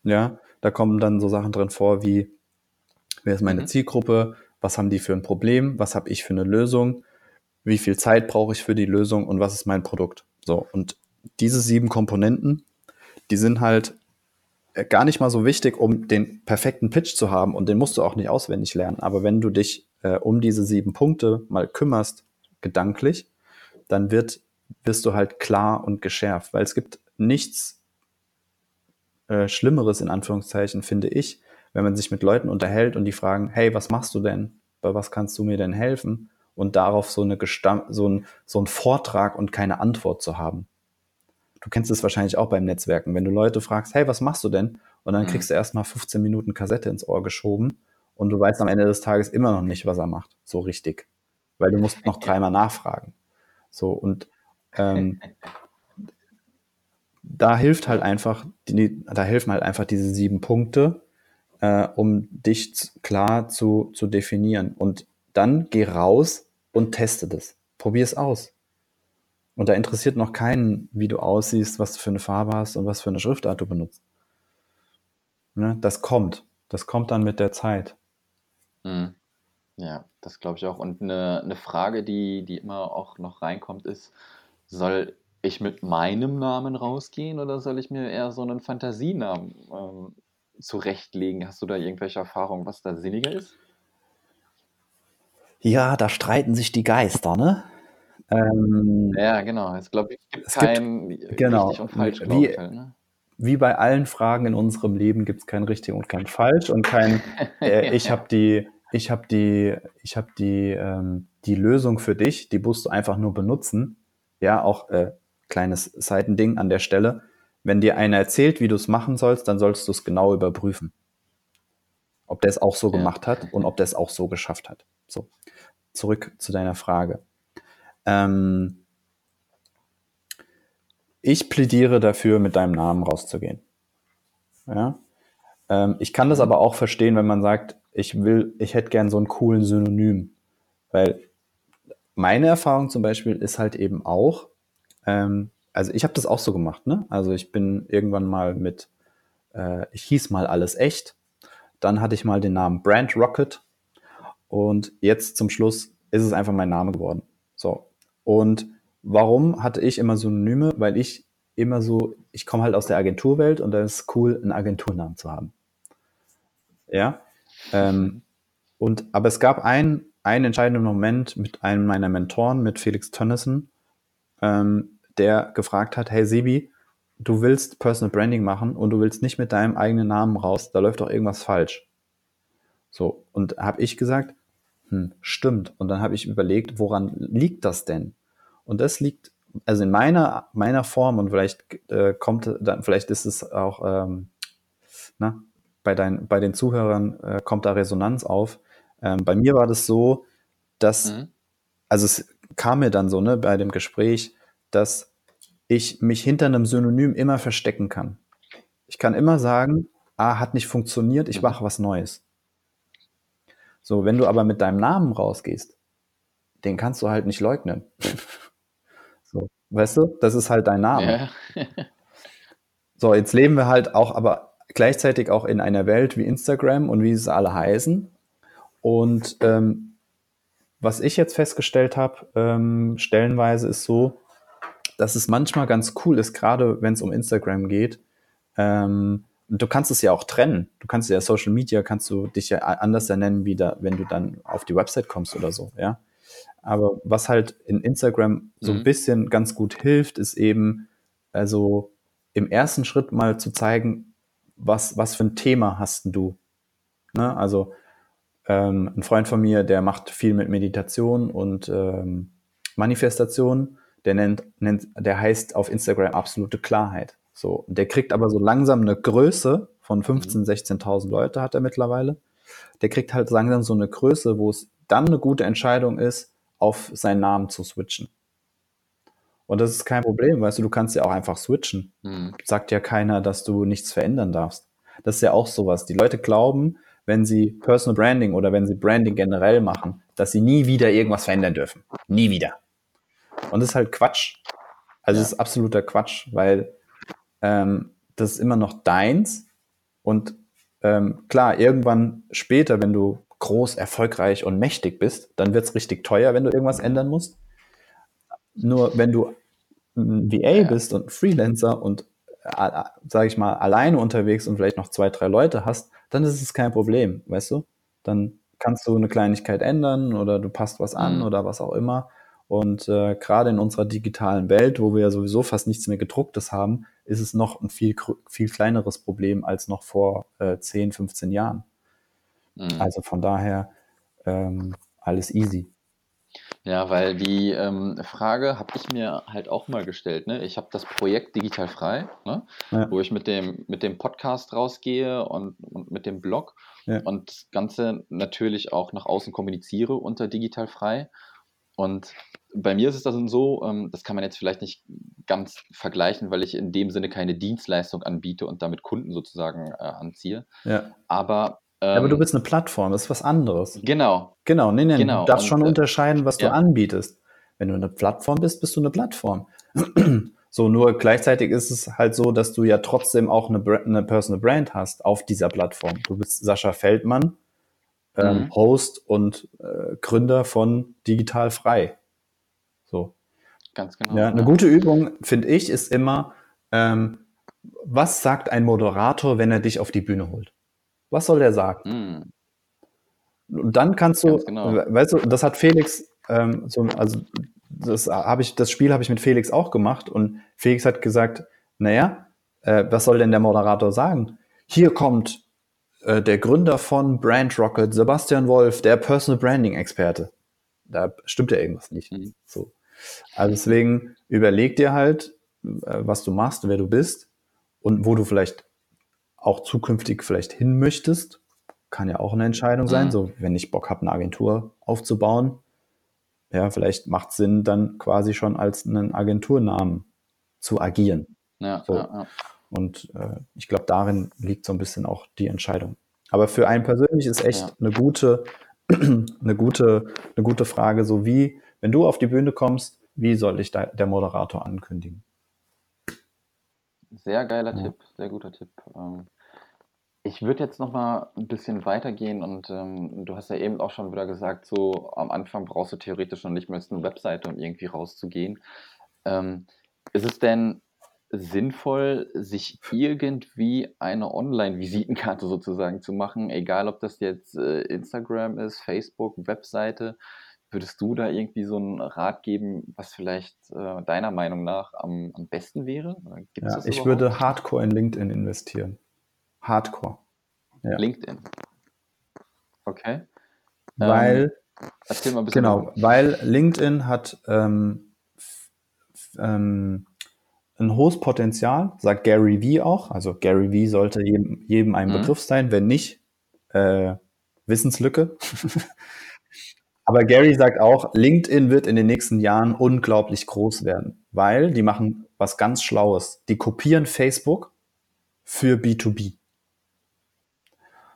Ja, da kommen dann so Sachen drin vor wie wer ist meine mhm. Zielgruppe, was haben die für ein Problem, was habe ich für eine Lösung, wie viel Zeit brauche ich für die Lösung und was ist mein Produkt. So, und diese sieben Komponenten, die sind halt äh, gar nicht mal so wichtig, um den perfekten Pitch zu haben und den musst du auch nicht auswendig lernen. Aber wenn du dich äh, um diese sieben Punkte mal kümmerst, gedanklich, dann wird, wirst du halt klar und geschärft, weil es gibt nichts äh, Schlimmeres in Anführungszeichen, finde ich, wenn man sich mit Leuten unterhält und die fragen, hey, was machst du denn? Bei was kannst du mir denn helfen? Und darauf so, eine so, ein, so ein Vortrag und keine Antwort zu haben. Du kennst es wahrscheinlich auch beim Netzwerken, wenn du Leute fragst, hey, was machst du denn? Und dann mhm. kriegst du erstmal 15 Minuten Kassette ins Ohr geschoben und du weißt am Ende des Tages immer noch nicht, was er macht, so richtig. Weil du musst noch [LAUGHS] dreimal nachfragen. So, und ähm, [LAUGHS] da hilft halt einfach, die, da helfen halt einfach diese sieben Punkte, äh, um dich klar zu, zu definieren. Und dann geh raus und teste das. Probier es aus. Und da interessiert noch keinen, wie du aussiehst, was du für eine Farbe hast und was für eine Schriftart du benutzt. Ne? Das kommt. Das kommt dann mit der Zeit. Mhm. Ja, das glaube ich auch. Und eine, eine Frage, die, die immer auch noch reinkommt, ist, soll ich mit meinem Namen rausgehen oder soll ich mir eher so einen Fantasienamen ähm, zurechtlegen? Hast du da irgendwelche Erfahrungen, was da sinniger ist? Ja, da streiten sich die Geister, ne? Ähm, ja, genau. Es glaube ich gibt es kein gibt, genau, richtig und falsch, wie, halt, ne? wie bei allen Fragen in unserem Leben gibt es kein richtig und kein falsch und kein äh, [LAUGHS] ich habe die ich habe die ich habe die ähm, die Lösung für dich, die musst du einfach nur benutzen. Ja, auch äh, kleines Seitending an der Stelle. Wenn dir einer erzählt, wie du es machen sollst, dann sollst du es genau überprüfen. Ob der es auch so ja. gemacht hat und ob der es auch so geschafft hat. So, zurück zu deiner Frage. Ähm, ich plädiere dafür, mit deinem Namen rauszugehen. Ja? Ähm, ich kann das aber auch verstehen, wenn man sagt, ich will, ich hätte gern so einen coolen Synonym. Weil meine Erfahrung zum Beispiel ist halt eben auch, ähm, also ich habe das auch so gemacht, ne? Also ich bin irgendwann mal mit, äh, ich hieß mal alles echt. Dann hatte ich mal den Namen Brand Rocket und jetzt zum Schluss ist es einfach mein Name geworden. So. Und warum hatte ich immer Synonyme? Weil ich immer so, ich komme halt aus der Agenturwelt und da ist cool, einen Agenturnamen zu haben. Ja. Ähm, und, aber es gab einen, einen entscheidenden Moment mit einem meiner Mentoren, mit Felix Tönnissen, ähm, der gefragt hat, hey Sibi, du willst Personal Branding machen und du willst nicht mit deinem eigenen Namen raus, da läuft doch irgendwas falsch. So, und habe ich gesagt, hm, stimmt. Und dann habe ich überlegt, woran liegt das denn? Und das liegt, also in meiner, meiner Form und vielleicht äh, kommt dann, vielleicht ist es auch, ähm, na, bei, dein, bei den Zuhörern äh, kommt da Resonanz auf. Ähm, bei mir war das so, dass, mhm. also es kam mir dann so, ne, bei dem Gespräch, dass ich mich hinter einem Synonym immer verstecken kann. Ich kann immer sagen, ah, hat nicht funktioniert, ich mhm. mache was Neues. So, wenn du aber mit deinem Namen rausgehst, den kannst du halt nicht leugnen. [LAUGHS] weißt du, das ist halt dein Name. Ja. so, jetzt leben wir halt auch, aber gleichzeitig auch in einer Welt wie Instagram und wie sie alle heißen. Und ähm, was ich jetzt festgestellt habe, ähm, stellenweise ist so, dass es manchmal ganz cool ist, gerade wenn es um Instagram geht. Ähm, du kannst es ja auch trennen. Du kannst ja Social Media, kannst du dich ja anders nennen, wie da, wenn du dann auf die Website kommst oder so, ja. Aber was halt in Instagram so mhm. ein bisschen ganz gut hilft, ist eben, also im ersten Schritt mal zu zeigen, was, was für ein Thema hast du. Ne? Also ähm, ein Freund von mir, der macht viel mit Meditation und ähm, Manifestation der nennt, nennt, der heißt auf Instagram absolute Klarheit. So, der kriegt aber so langsam eine Größe von 15.000, 16.000 Leute hat er mittlerweile. der kriegt halt langsam so eine Größe, wo es dann eine gute Entscheidung ist, auf seinen Namen zu switchen. Und das ist kein Problem, weißt du, du kannst ja auch einfach switchen. Mhm. Sagt ja keiner, dass du nichts verändern darfst. Das ist ja auch sowas. Die Leute glauben, wenn sie Personal Branding oder wenn sie Branding generell machen, dass sie nie wieder irgendwas verändern dürfen. Nie wieder. Und das ist halt Quatsch. Also Ja. das ist absoluter Quatsch, weil ähm, das ist immer noch deins. Und ähm, klar, irgendwann später, wenn du groß, erfolgreich und mächtig bist, dann wird's richtig teuer, wenn du irgendwas ändern musst. Nur wenn du ein VA Ja. bist und ein Freelancer und, äh, sage ich mal, alleine unterwegs und vielleicht noch zwei, drei Leute hast, dann ist es kein Problem, weißt du? Dann kannst du eine Kleinigkeit ändern oder du passt was an Mhm. oder was auch immer. Und äh, gerade in unserer digitalen Welt, wo wir ja sowieso fast nichts mehr gedrucktes haben, ist es noch ein viel, viel kleineres Problem als noch vor äh, 10, 15 Jahren. Mhm. Also von daher ähm, alles easy. Ja, weil die ähm, Frage habe ich mir halt auch mal gestellt. Ne? Ich habe das Projekt Digital Frei, ne? Ja. wo ich mit dem, mit dem Podcast rausgehe und, und mit dem Blog Ja. und das Ganze natürlich auch nach außen kommuniziere unter Digital Frei. Und bei mir ist es dann so, ähm, das kann man jetzt vielleicht nicht ganz vergleichen, weil ich in dem Sinne keine Dienstleistung anbiete und damit Kunden sozusagen äh, anziehe. Ja. Aber, ähm, Aber du bist eine Plattform, das ist was anderes. genau, Genau, nee, nee, Genau, du darfst schon äh, unterscheiden, was ja. du anbietest. Wenn du eine Plattform bist, bist du eine Plattform. [CLEARS THROAT] so, nur gleichzeitig ist es halt so, dass du ja trotzdem auch eine, eine Personal Brand hast auf dieser Plattform. Du bist Sascha Feldmann, ähm, Mhm. Host und äh, Gründer von Digital Frei. So. ganz genau. Ja, eine gute Übung, finde ich, ist immer, ähm, was sagt ein Moderator, wenn er dich auf die Bühne holt? Was soll der sagen? Hm, Und dann kannst du, genau. we- weißt du, das hat Felix, ähm, so, also das habe ich, das Spiel habe ich mit Felix auch gemacht und Felix hat gesagt, naja, äh, was soll denn der Moderator sagen? Hier kommt äh, der Gründer von Brand Rocket, Sebastian Wolf, der Personal Branding Experte. Da stimmt ja irgendwas nicht. Mhm. So. Also deswegen überleg dir halt, äh, was du machst, wer du bist und wo du vielleicht auch zukünftig vielleicht hin möchtest. Kann ja auch eine Entscheidung sein. Mhm. So, wenn ich Bock habe, eine Agentur aufzubauen, ja, vielleicht macht es Sinn, dann quasi schon als einen Agenturnamen zu agieren. Ja, So. ja, ja. Und äh, ich glaube, darin liegt so ein bisschen auch die Entscheidung. Aber für einen persönlich ist echt eine gute, [CLEARS THROAT] eine gute, eine gute Frage, so wie, wenn du auf die Bühne kommst, wie soll ich da, der Moderator ankündigen? Sehr geiler Ja. Tipp, sehr guter Tipp. Ähm, ich würde jetzt noch mal ein bisschen weitergehen und ähm, du hast ja eben auch schon wieder gesagt, so am Anfang brauchst du theoretisch noch nicht mal eine Webseite, um irgendwie rauszugehen. Ähm, ist es denn sinnvoll, sich irgendwie eine Online-Visitenkarte sozusagen zu machen, egal ob das jetzt äh, Instagram ist, Facebook, Webseite? Würdest du da irgendwie so einen Rat geben, was vielleicht äh, deiner Meinung nach am, am besten wäre? Gibt's Ja, ich würde hardcore in LinkedIn investieren. Hardcore. Ja. LinkedIn. Okay. Ähm, Weil, Erzähl mal ein bisschen. genau, darüber. weil LinkedIn hat ähm, ähm, ein hohes Potenzial, sagt Gary Vee auch. Also Gary Vee sollte jedem, jedem ein Mhm. Begriff sein, wenn nicht, äh, Wissenslücke. [LAUGHS] Aber Gary sagt auch, LinkedIn wird in den nächsten Jahren unglaublich groß werden, weil die machen was ganz Schlaues. Die kopieren Facebook für B2B.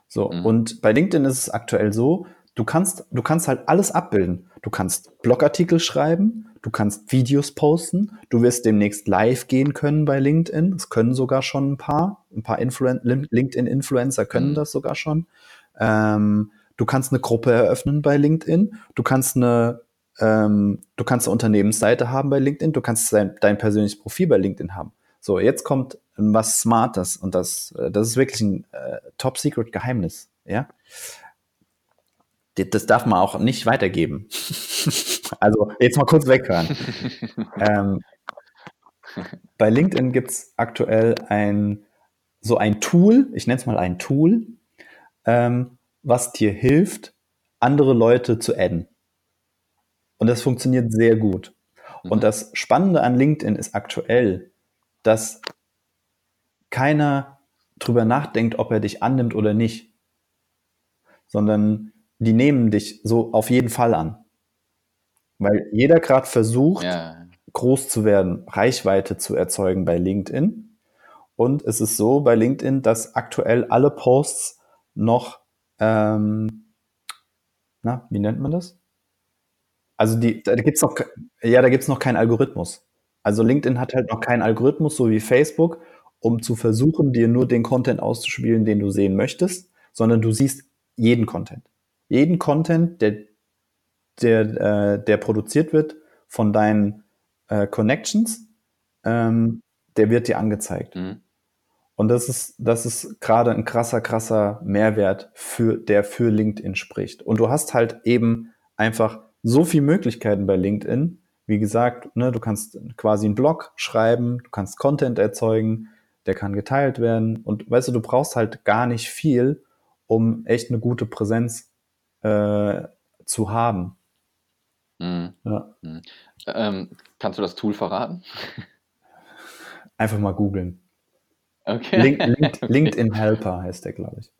So, Mhm. und bei LinkedIn ist es aktuell so, du kannst, du kannst halt alles abbilden. Du kannst Blogartikel schreiben, du kannst Videos posten, du wirst demnächst live gehen können bei LinkedIn. Das können sogar schon ein paar. Ein paar Influen LinkedIn-Influencer können Mhm. das sogar schon. Ähm, du kannst eine Gruppe eröffnen bei LinkedIn. Du kannst eine, ähm, du kannst eine Unternehmensseite haben bei LinkedIn. Du kannst dein, dein persönliches Profil bei LinkedIn haben. So, jetzt kommt was Smartes und das, äh, das ist wirklich ein äh, Top-Secret-Geheimnis. Ja, das darf man auch nicht weitergeben. [LAUGHS] also jetzt mal kurz weghören. [LAUGHS] ähm, bei LinkedIn gibt's aktuell ein so ein Tool, ich nenne es mal ein Tool, ähm, was dir hilft, andere Leute zu adden. Und das funktioniert sehr gut. Mhm. Und das Spannende an LinkedIn ist aktuell, dass keiner drüber nachdenkt, ob er dich annimmt oder nicht. sondern die nehmen dich so auf jeden Fall an. Weil jeder gerade versucht, Ja. groß zu werden, Reichweite zu erzeugen bei LinkedIn. Und es ist so bei LinkedIn, dass aktuell alle Posts noch, ähm, na, wie nennt man das? Also die, da gibt's noch, ke- ja, da gibt's noch keinen Algorithmus. Also LinkedIn hat halt noch keinen Algorithmus, so wie Facebook, um zu versuchen, dir nur den Content auszuspielen, den du sehen möchtest, sondern du siehst jeden Content. Jeden Content, der, der, äh, der produziert wird von deinen äh, Connections, ähm, der wird dir angezeigt. Mhm. Und das ist, das ist gerade ein krasser, krasser Mehrwert für, der für LinkedIn spricht. Und du hast halt eben einfach so viele Möglichkeiten bei LinkedIn. Wie gesagt, ne, du kannst quasi einen Blog schreiben, du kannst Content erzeugen, der kann geteilt werden. Und weißt du, du brauchst halt gar nicht viel, um echt eine gute Präsenz äh, zu haben. Mhm. Ja. Ähm, kannst du das Tool verraten? Einfach mal googeln. Okay. Link, Link. [LAUGHS] LinkedIn Helper heißt der, glaube ich.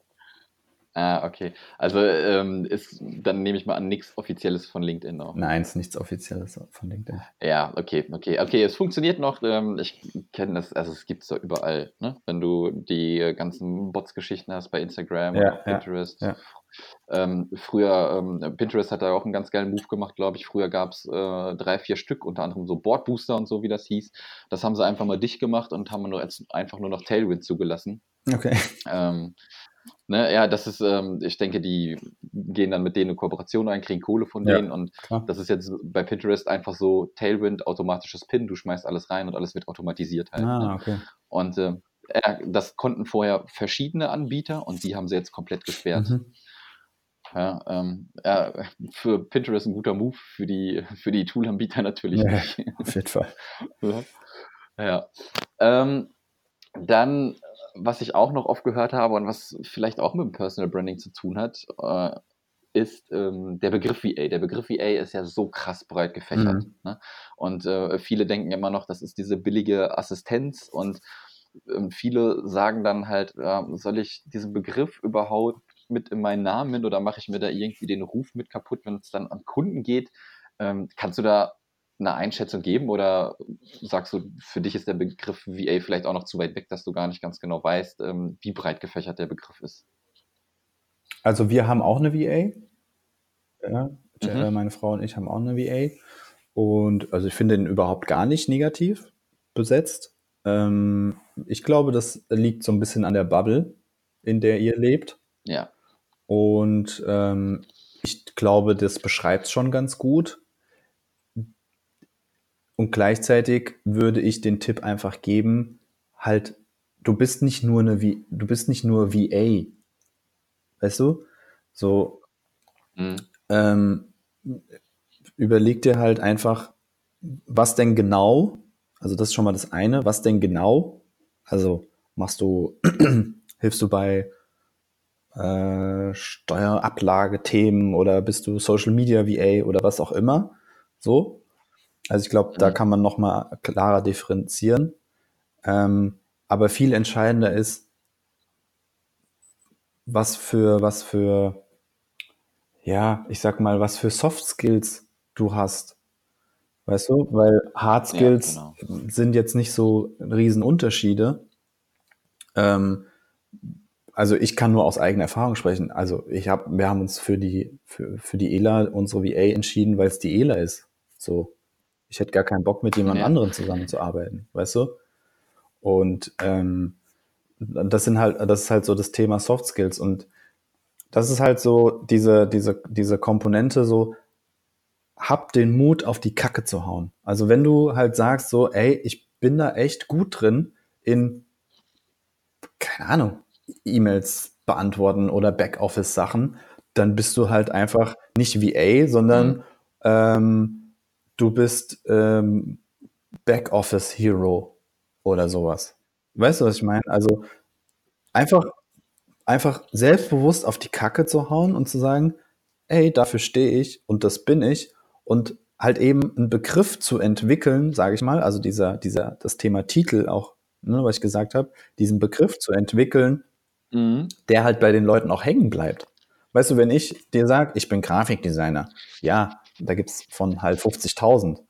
Ah, okay. Also ähm, ist, dann nehme ich mal an, nichts Offizielles von LinkedIn noch. Nein, ist nichts Offizielles von LinkedIn. Ja, okay, okay, okay, es funktioniert noch. Ähm, ich kenne das, also es gibt es da überall, ne? Wenn du die ganzen Bots-Geschichten hast bei Instagram Ja, ja, Pinterest. ja. Ähm, früher, ähm, Pinterest hat da auch einen ganz geilen Move gemacht, glaube ich. Früher gab es äh, drei, vier Stück, unter anderem so Boardbooster und so, wie das hieß. Das haben sie einfach mal dicht gemacht und haben nur einfach nur noch Tailwind zugelassen. Okay. Ähm, ne, ja, das ist, ähm, ich denke, die gehen dann mit denen in Kooperation ein, kriegen Kohle von Ja, denen und klar. das ist jetzt bei Pinterest einfach so Tailwind, automatisches Pin, du schmeißt alles rein und alles wird automatisiert halt. Ah, Ne? okay. Und äh, ja, das konnten vorher verschiedene Anbieter und die haben sie jetzt komplett gesperrt. Mhm. Ja, ähm, ja, für Pinterest ein guter Move, für die, für die Tool-Anbieter natürlich Ja, nicht. auf jeden Fall. [LAUGHS] Ja. ja. Ähm, dann, was ich auch noch oft gehört habe und was vielleicht auch mit dem Personal Branding zu tun hat, äh, ist ähm, der Begriff VA. Der Begriff VA ist ja so krass breit gefächert. Mhm. Ne? Und äh, viele denken immer noch, das ist diese billige Assistenz und ähm, viele sagen dann halt, äh, soll ich diesen Begriff überhaupt mit in meinen Namen oder mache ich mir da irgendwie den Ruf mit kaputt, wenn es dann an Kunden geht? Ähm, kannst du da eine Einschätzung geben oder sagst du, für dich ist der Begriff VA vielleicht auch noch zu weit weg, dass du gar nicht ganz genau weißt, ähm, wie breit gefächert der Begriff ist? Also wir haben auch eine VA. Ja, Mhm. äh, meine Frau und ich haben auch eine VA. Und also ich finde ihn überhaupt gar nicht negativ besetzt. Ähm, ich glaube, das liegt so ein bisschen an der Bubble, in der ihr lebt. Ja. Und ähm, ich glaube, das beschreibt schon ganz gut. Und gleichzeitig würde ich den Tipp einfach geben, halt, du bist nicht nur eine, V- du bist nicht nur VA. Weißt du? So, Mhm. ähm, überleg dir halt einfach, was denn genau, also das ist schon mal das eine, was denn genau, also machst du, [CLEARS THROAT] hilfst du bei äh, Steuerablage-Themen oder bist du Social Media VA oder was auch immer, so. Also ich glaube, da Mhm. kann man noch mal klarer differenzieren. Ähm, aber viel entscheidender ist, was für, was für, ja, ich sag mal, was für Soft Skills du hast. Weißt du? Weil Hard Ja, Skills genau. sind jetzt nicht so Riesenunterschiede. Ähm, also ich kann nur aus eigener Erfahrung sprechen. Also ich hab, wir haben uns für die, für, für die ELA, unsere VA entschieden, weil es die ELA ist. So. Ich hätte gar keinen Bock, mit jemand Ja. anderem zusammenzuarbeiten, weißt du? Und ähm, das sind halt, das ist halt so das Thema Soft Skills und das ist halt so diese, diese, diese Komponente so, hab den Mut, auf die Kacke zu hauen. Also wenn du halt sagst so, ey, ich bin da echt gut drin in, keine Ahnung, E-Mails beantworten oder Backoffice-Sachen, dann bist du halt einfach nicht VA, sondern Mhm. ähm, du bist ähm, Backoffice-Hero oder sowas. Weißt du, was ich meine? Also einfach, einfach selbstbewusst auf die Kacke zu hauen und zu sagen, ey, dafür stehe ich und das bin ich und halt eben einen Begriff zu entwickeln, sage ich mal, also dieser, dieser, das Thema Titel auch, ne, was ich gesagt habe, diesen Begriff zu entwickeln, Mhm. der halt bei den Leuten auch hängen bleibt. weißt du, wenn ich dir sage, ich bin Grafikdesigner, ja, da gibt's von halt 50.000.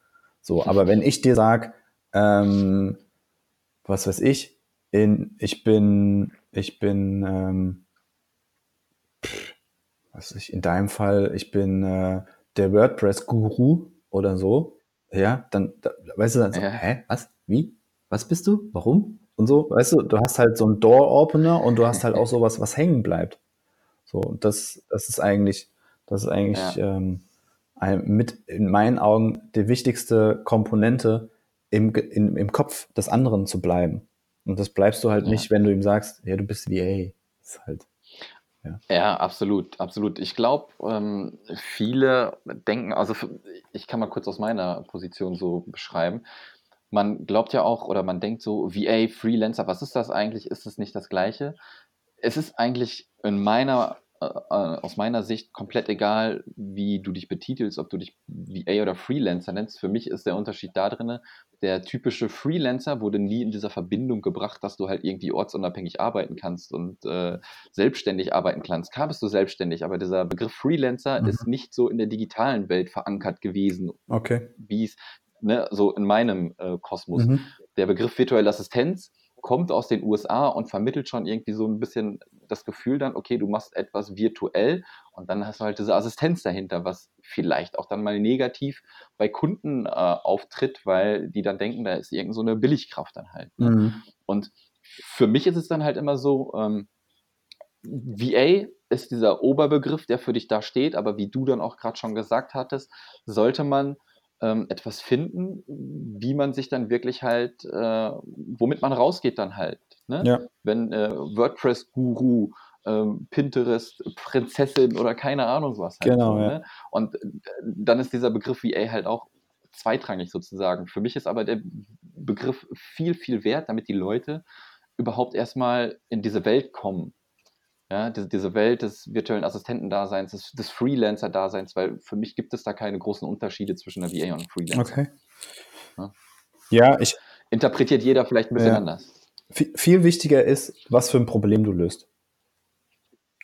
So, aber wenn ich dir sag, ähm, was weiß ich, in, ich bin, ich bin, ähm, was weiß ich, in deinem Fall, ich bin äh, der WordPress-Guru oder so, ja, dann, da, weißt du, dann so, Ja. hä, was, wie, was bist du, warum und so, weißt du, du hast halt so einen Door-Opener und du hast halt auch [LAUGHS] sowas, was hängen bleibt. So, und das, das ist eigentlich, das ist eigentlich ähm, ein, mit in meinen Augen die wichtigste Komponente im, in, im Kopf des anderen zu bleiben. Und das bleibst du halt Ja. nicht, wenn du ihm sagst, ja, du bist VA. Das ist halt, Ja, absolut, absolut. Ich glaube, ähm, viele denken, also ich kann mal kurz aus meiner Position so beschreiben. Man glaubt ja auch oder man denkt so, VA, Freelancer, was ist das eigentlich? Ist es nicht das Gleiche? Es ist eigentlich in meiner, äh, äh, aus meiner Sicht komplett egal, wie du dich betitelst, ob du dich VA oder Freelancer nennst. Für mich ist der Unterschied da drin, der typische Freelancer wurde nie in dieser Verbindung gebracht, dass du halt irgendwie ortsunabhängig arbeiten kannst und äh, selbstständig arbeiten kannst. Klar bist du selbstständig, aber dieser Begriff Freelancer Mhm. ist nicht so in der digitalen Welt verankert gewesen, okay. wie es ne, so in meinem äh, Kosmos. Mhm. Der Begriff virtuelle Assistenz kommt aus den USA und vermittelt schon irgendwie so ein bisschen das Gefühl dann, okay, du machst etwas virtuell und dann hast du halt diese Assistenz dahinter, was vielleicht auch dann mal negativ bei Kunden äh, auftritt, weil die dann denken, da ist irgend so eine Billigkraft dann halt. Ne? Mhm. Und für mich ist es dann halt immer so, ähm, VA ist dieser Oberbegriff, der für dich da steht, aber wie du dann auch gerade schon gesagt hattest, sollte man ähm, etwas finden, wie man sich dann wirklich halt, äh, womit man rausgeht dann halt. Ne? Ja. Wenn äh, WordPress-Guru, ähm, Pinterest, Prinzessin oder keine Ahnung was halt. Genau, so, ja. ne? Und äh, dann ist dieser Begriff VA halt auch zweitrangig sozusagen. Für mich ist aber der Begriff viel, viel wert, damit die Leute überhaupt erstmal in diese Welt kommen. Ja, diese, diese Welt des virtuellen Assistentendaseins, des, des Freelancer-Daseins, weil für mich gibt es da keine großen Unterschiede zwischen einer VA und einem Freelancer. Okay. Ja. Ja, ich, Interpretiert jeder vielleicht ein bisschen Ja. anders. viel, viel wichtiger ist, was für ein Problem du löst.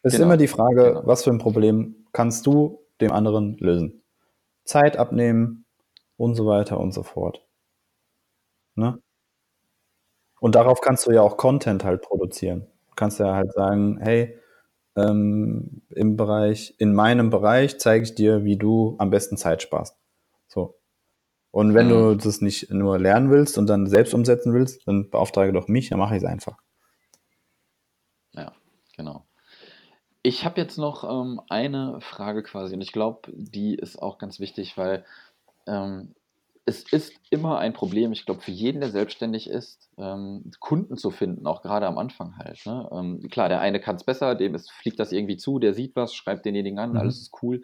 Es ist Genau, immer die Frage, genau. was für ein Problem kannst du dem anderen lösen? Zeit abnehmen und so weiter und so fort. Ne? Und darauf kannst du ja auch Content halt produzieren. Du kannst ja halt sagen, hey, ähm, im Bereich, in meinem Bereich zeige ich dir, wie du am besten Zeit sparst. So. Und wenn Mhm. du das nicht nur lernen willst und dann selbst umsetzen willst, dann beauftrage doch mich, dann mache ich es einfach. Ja, genau. Ich habe jetzt noch ähm, eine Frage quasi und ich glaube, die ist auch ganz wichtig, weil ähm, es ist immer ein Problem, ich glaube, für jeden, der selbstständig ist, ähm, Kunden zu finden, auch gerade am Anfang halt. Ne? Ähm, klar, der eine kann es besser, dem ist, fliegt das irgendwie zu, der sieht was, schreibt denjenigen an, Mhm. alles ist cool.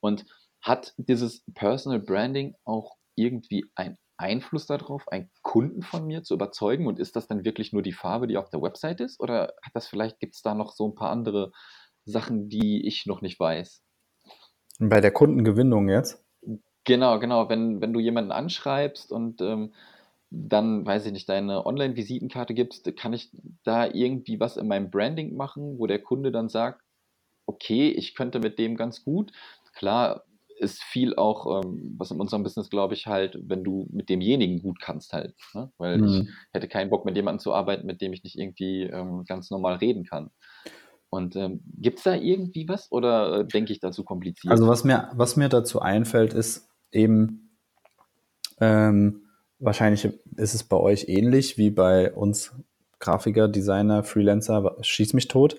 Und hat dieses Personal Branding auch irgendwie einen Einfluss darauf, einen Kunden von mir zu überzeugen? Und ist das dann wirklich nur die Farbe, die auf der Website ist? Oder hat das vielleicht, gibt es da noch so ein paar andere Sachen, die ich noch nicht weiß? Bei der Kundengewinnung jetzt? Genau, genau. Wenn, wenn du jemanden anschreibst und ähm, dann, weiß ich nicht, deine Online-Visitenkarte gibst, kann ich da irgendwie was in meinem Branding machen, wo der Kunde dann sagt, okay, ich könnte mit dem ganz gut. Klar ist viel auch, ähm, was in unserem Business, glaube ich, halt, wenn du mit demjenigen gut kannst halt. Ne? Weil ich Mhm. hätte keinen Bock, mit jemandem zu arbeiten, mit dem ich nicht irgendwie ähm, ganz normal reden kann. Und ähm, gibt es da irgendwie was oder äh, denke ich dazu kompliziert? Also was mir, was mir dazu einfällt, ist eben, ähm, wahrscheinlich ist es bei euch ähnlich wie bei uns Grafiker, Designer, Freelancer, schieß mich tot,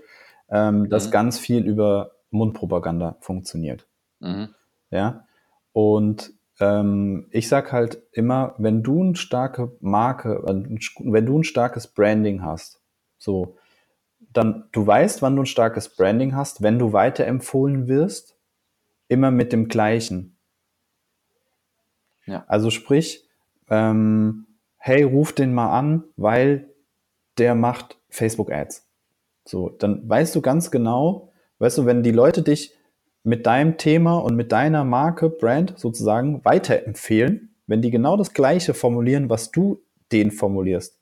ähm, dass Mhm. ganz viel über Mundpropaganda funktioniert. mhm. Ja. Und ähm, ich sag halt immer, wenn du eine starke Marke, wenn du ein starkes Branding hast, so, dann du weißt, wann du ein starkes Branding hast, wenn du weiterempfohlen wirst, immer mit dem gleichen. Ja. Also sprich, ähm, hey, ruf den mal an, weil der macht Facebook-Ads. So, dann weißt du ganz genau, weißt du, wenn die Leute dich mit deinem Thema und mit deiner Marke, Brand sozusagen weiterempfehlen, wenn die genau das Gleiche formulieren, was du denen formulierst,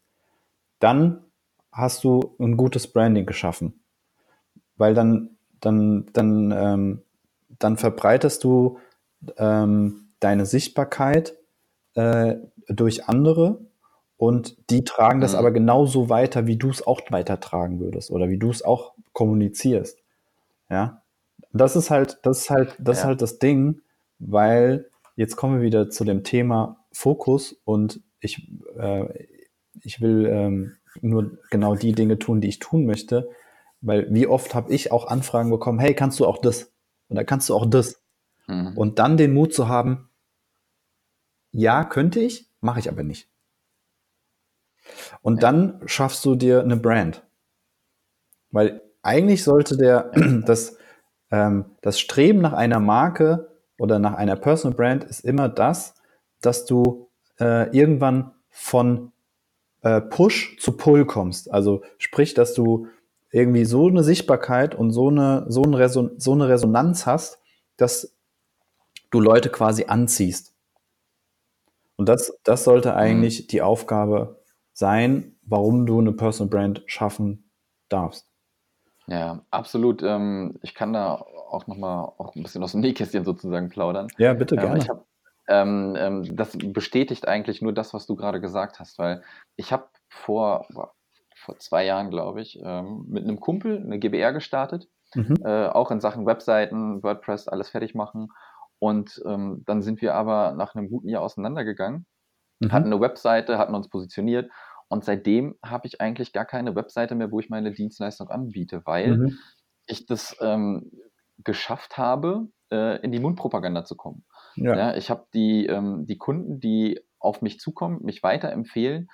dann hast du ein gutes Branding geschaffen. Weil dann dann, dann, ähm, dann verbreitest du ähm, deine Sichtbarkeit äh, durch andere und die tragen das Mhm. aber genauso weiter, wie du es auch weitertragen würdest oder wie du es auch kommunizierst. Ja, das ist halt, das ist halt, das ist Ja. halt das Ding, weil jetzt kommen wir wieder zu dem Thema Fokus und ich, äh, ich will ähm, nur genau die Dinge tun, die ich tun möchte, weil wie oft habe ich auch Anfragen bekommen, hey, kannst du auch das? Oder kannst du auch das? Mhm. Und dann den Mut zu haben, ja, könnte ich, mache ich aber nicht. Und Ja. dann schaffst du dir eine Brand. Weil eigentlich sollte der, [CLEARS THROAT] das, ähm, das Streben nach einer Marke oder nach einer Personal Brand ist immer das, dass du äh, irgendwann von äh, Push zu Pull kommst. Also sprich, dass du irgendwie so eine Sichtbarkeit und so eine, so eine, Reson so eine Resonanz hast, dass du Leute quasi anziehst. Und das, das sollte eigentlich die Aufgabe sein, warum du eine Personal Brand schaffen darfst. Ja, absolut. Ähm, ich kann da auch nochmal auch ein bisschen aus dem Nähkästchen sozusagen plaudern. Ja, bitte Ähm, gerne. hab, ähm, ähm, das bestätigt eigentlich nur das, was du gerade gesagt hast, weil ich habe vor, vor zwei Jahren, glaube ich, mit einem Kumpel eine GBR gestartet, Mhm. äh, auch in Sachen Webseiten, WordPress, alles fertig machen. Und ähm, dann sind wir aber nach einem guten Jahr auseinandergegangen, hatten Mhm. eine Webseite, hatten uns positioniert und seitdem habe ich eigentlich gar keine Webseite mehr, wo ich meine Dienstleistung anbiete, weil Mhm. ich das ähm, geschafft habe, äh, in die Mundpropaganda zu kommen. Ja. Ja, ich habe die, ähm, die Kunden, die auf mich zukommen, mich weiterempfehlen.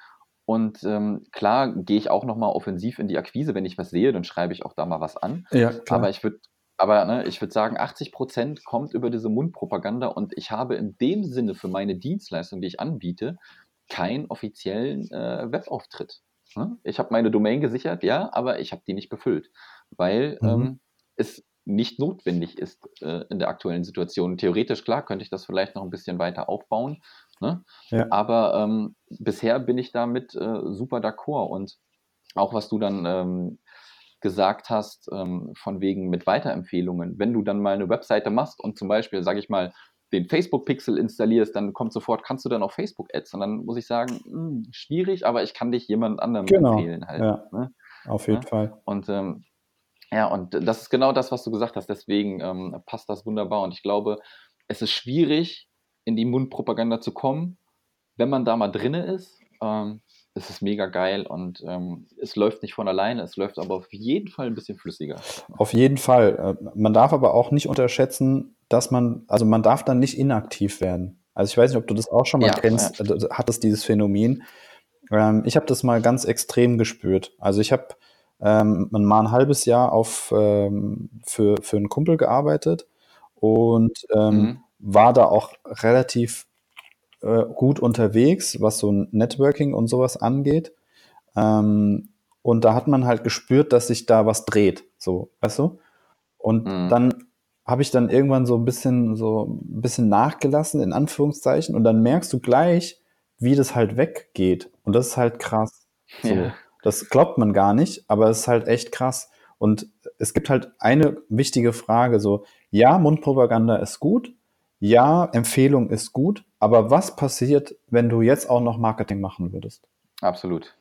Und ähm, klar gehe ich auch nochmal offensiv in die Akquise, wenn ich was sehe, dann schreibe ich auch da mal was an. ja. Aber ich würde aber ne, ich würde sagen, 80 Prozent kommt über diese Mundpropaganda und ich habe in dem Sinne für meine Dienstleistung, die ich anbiete, keinen offiziellen äh, Webauftritt. Ne? Ich habe meine Domain gesichert, ja, aber ich habe die nicht befüllt, weil Mhm. ähm, es nicht notwendig ist äh, in der aktuellen Situation. Theoretisch, klar, könnte ich das vielleicht noch ein bisschen weiter aufbauen, ne? Ja. aber ähm, bisher bin ich damit äh, super d'accord und auch was du dann ähm, gesagt hast, ähm, von wegen mit Weiterempfehlungen, wenn du dann mal eine Webseite machst und zum Beispiel, sage ich mal, den Facebook-Pixel installierst, dann kommt sofort, kannst du dann auch Facebook-Ads. Und dann muss ich sagen, hm, schwierig, aber ich kann dich jemand anderem Genau. empfehlen halt. Ja. Ne? Auf jeden Ja. Fall. Und ähm, ja, und das ist genau das, was du gesagt hast. Deswegen ähm, passt das wunderbar. Und ich glaube, es ist schwierig, in die Mundpropaganda zu kommen. Wenn man da mal drinne ist, ähm, ist es mega geil und ähm, es läuft nicht von alleine, es läuft aber auf jeden Fall ein bisschen flüssiger. Auf jeden Fall. Äh, Man darf aber auch nicht unterschätzen, dass man, also man darf dann nicht inaktiv werden. Also ich weiß nicht, ob du das auch schon mal Ja, kennst, äh, du hattest dieses Phänomen. Ähm, ich habe das mal ganz extrem gespürt. Also ich habe ähm, mal ein halbes Jahr auf, ähm, für, für einen Kumpel gearbeitet und ähm, Mhm. war da auch relativ äh, gut unterwegs, was so ein Networking und sowas angeht. Ähm, und da hat man halt gespürt, dass sich da was dreht, so, weißt du? Und Mhm. dann habe ich dann irgendwann so ein bisschen so ein bisschen nachgelassen in Anführungszeichen und dann merkst du gleich, wie das halt weggeht und das ist halt krass. So. Ja. Das glaubt man gar nicht, aber es ist halt echt krass. Und es gibt halt eine wichtige Frage, so, ja, Mundpropaganda ist gut, ja, Empfehlung ist gut, aber was passiert, wenn du jetzt auch noch Marketing machen würdest? Absolut.